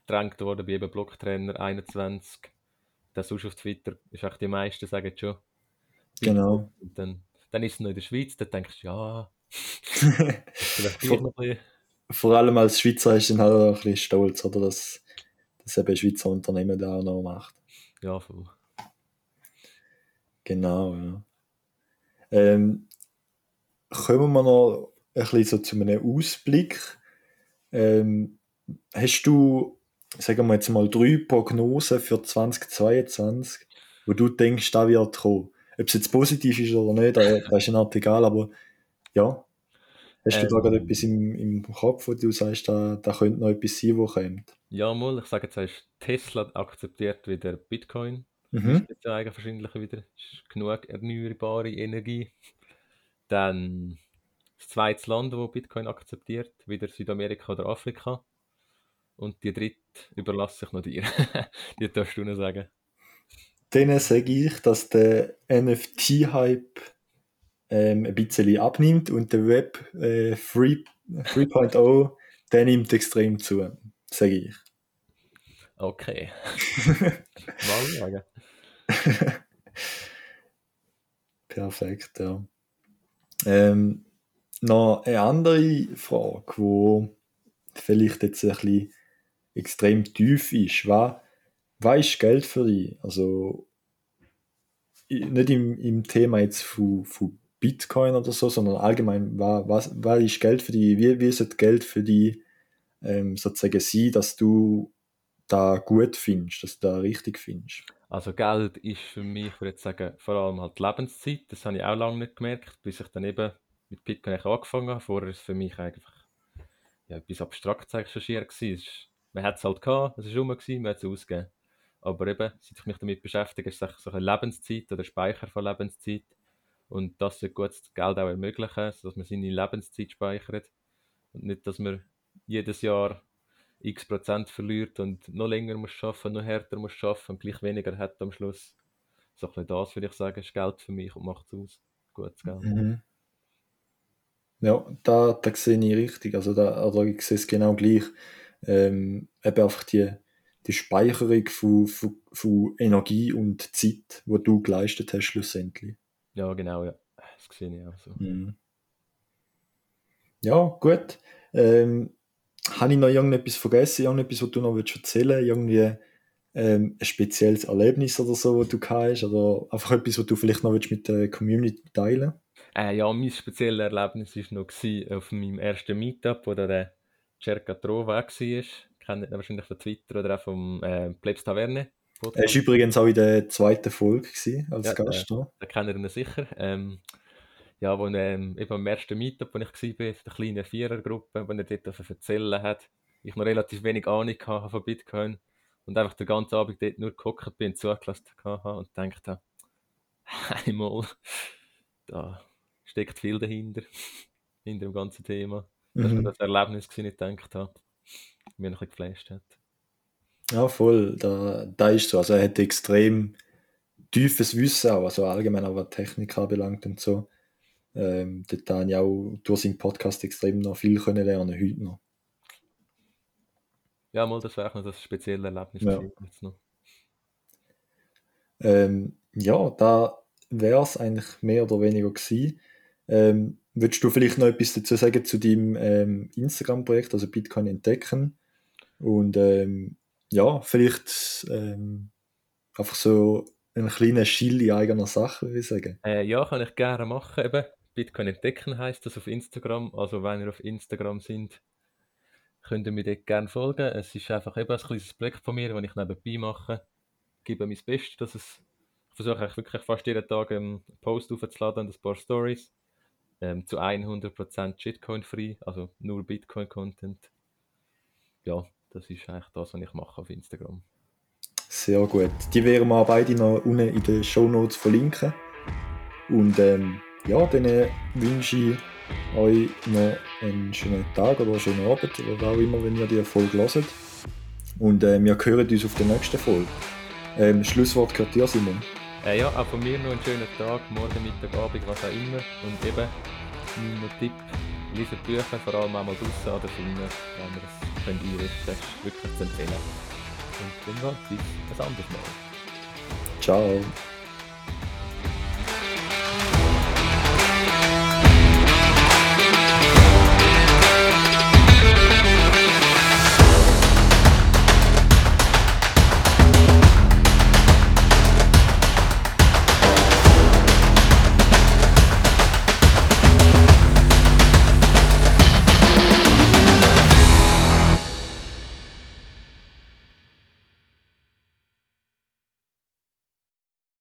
gedrängt worden, wie eben Blocktrainer 21. Das sonst auf Twitter ist auch die meisten sagen schon. Genau. Und dann, dann ist es noch in der Schweiz, dann denkst du, ja, [laughs] bisschen. Vor allem als Schweizer ist dann halt auch ein bisschen stolz, oder, dass, dass eben ein Schweizer Unternehmen da auch noch macht. Ja, voll. Genau, ja. Ähm, kommen wir noch ein bisschen so zu einem Ausblick. Ähm, hast du, sagen wir jetzt mal, drei Prognosen für 2022, wo du denkst, da wird kommen? Ob es jetzt positiv ist oder nicht, da, da ist Art egal, aber ja. Hast du da Ähm. gerade etwas im, im Kopf, wo du sagst, da, da könnte noch etwas sein, wo kommt? Ja, mal, ich sage jetzt, hast Tesla akzeptiert wieder Bitcoin. Mhm. Jetzt ja eigentlich wahrscheinlich wieder. Ist genug erneuerbare Energie. Dann das zweite Land, wo Bitcoin akzeptiert, wieder Südamerika oder Afrika. Und die dritte überlasse ich noch dir. [laughs] die darfst du noch sagen. Dann sage ich, dass der NFT-Hype ähm, ein bisschen abnimmt und der Web äh, 3 3.0, [laughs] der nimmt extrem zu, sage ich. Okay. [laughs] Mal sagen. Perfekt, ja. Ähm, noch eine andere Frage, die vielleicht jetzt ein bisschen extrem tief ist. Was, was ist Geld für dich? Also nicht im, im Thema jetzt von, von Bitcoin oder so, sondern allgemein, was, was, ist Geld für dich? Wie, wie sollte Geld für dich ähm, sozusagen sein, dass du da gut findest, dass du da richtig findest? Also Geld ist für mich, ich würde sagen, vor allem halt Lebenszeit. Das habe ich auch lange nicht gemerkt, bis ich dann eben mit Bitcoin angefangen habe. Vorher war es für mich einfach ja, etwas Abstraktes eigentlich schon schier gewesen. Man hat es halt gehabt, es war rum, gewesen, man hat es ausgegeben. Aber eben, seit ich mich damit beschäftige, ist es so eine Lebenszeit oder Speicher von Lebenszeit. Und das wird gut das Geld auch ermöglichen, sodass man seine Lebenszeit speichert. Und nicht, dass man jedes Jahr x Prozent verliert und noch länger muss arbeiten, noch härter muss arbeiten und gleich weniger hat am Schluss. So ein bisschen das würde ich sagen, ist Geld für mich und macht es aus. Gutes Geld. Mhm. Ja, da, da sehe ich richtig. Also da, also ich sehe es genau gleich. Ähm, eben einfach die, die Speicherung von, von, von Energie und Zeit, die du geleistet hast schlussendlich. Ja, genau, ja. Das sehe ich auch so. Mhm. Ja, gut. Ähm, habe ich noch irgendetwas vergessen? Irgendetwas, was du noch willst erzählen willst? Irgendwie ähm, ein spezielles Erlebnis oder so, das du hast? Oder einfach etwas, was du vielleicht noch willst mit der Community teilen äh, Ja, mein spezielles Erlebnis war noch auf meinem ersten Meetup, wo der Cerca Trova war. Kennt ihr wahrscheinlich von Twitter oder auch vom äh, Plebs Taverne. Er war übrigens auch in der zweiten Folge gewesen, als ja, Gast. Da, da kennt ihr ihn sicher. Ähm, ja, wo ähm, eben am ersten Meetup, wo ich war, der kleinen Vierergruppe, wo er dort erzählen hat, ich noch relativ wenig Ahnung hatte von Bitcoin und einfach den ganzen Abend dort nur geguckt bin, zugelassen habe und gedacht habe, [laughs] einmal, da steckt viel dahinter, [laughs] hinter dem ganzen Thema. Das mhm. war das Erlebnis, das ich gedacht habe, mich ein bisschen geflasht hat. Ja, voll. Da, da ist so. Also er hat extrem tiefes Wissen auch, also allgemein auch was Technik anbelangt und so. Ähm, dort habe ich auch durch seinen Podcast extrem noch viel können lernen, heute noch. Ja, mal, das wäre auch noch das spezielle Erlebnis ja. jetzt noch. Ähm, ja, da wäre es eigentlich mehr oder weniger gewesen. Ähm, würdest du vielleicht noch etwas dazu sagen zu deinem ähm, Instagram-Projekt, also Bitcoin entdecken? Und ähm, ja, vielleicht ähm, einfach so ein kleiner Schild in eigener Sache, würde ich sagen. Äh, ja, kann ich gerne machen. Eben. Bitcoin entdecken heißt das auf Instagram. Also wenn ihr auf Instagram sind, könnt ihr mir dort gerne folgen. Es ist einfach eben ein kleines Projekt von mir, das ich nebenbei mache. Ich gebe mein Bestes, dass es ich versuche wirklich fast jeden Tag einen Post aufzuladen und ein paar Stories. Ähm, zu 100% Shitcoin-free, also nur Bitcoin-Content. Ja, das ist eigentlich das, was ich mache auf Instagram. Sehr gut. Die werden wir beide noch unten in den Show Notes verlinken. Und ähm, ja, dann äh, wünsche ich euch noch einen schönen Tag oder einen schönen Abend oder auch immer, wenn ihr die Folge hört. Und äh, wir hören uns auf der nächsten Folge. Ähm, Schlusswort gehört dir, Simon. Äh, ja, auch von mir noch einen schönen Tag, morgen, Mittag, Abend, was auch immer. Und eben, mein Tipp, lesen Bücher, vor allem auch mal draußen an der Sonne, wenn ihr es könnt einrichten. Das wirklich zu empfehlen. Und dann bis ein anderes Mal. Ciao.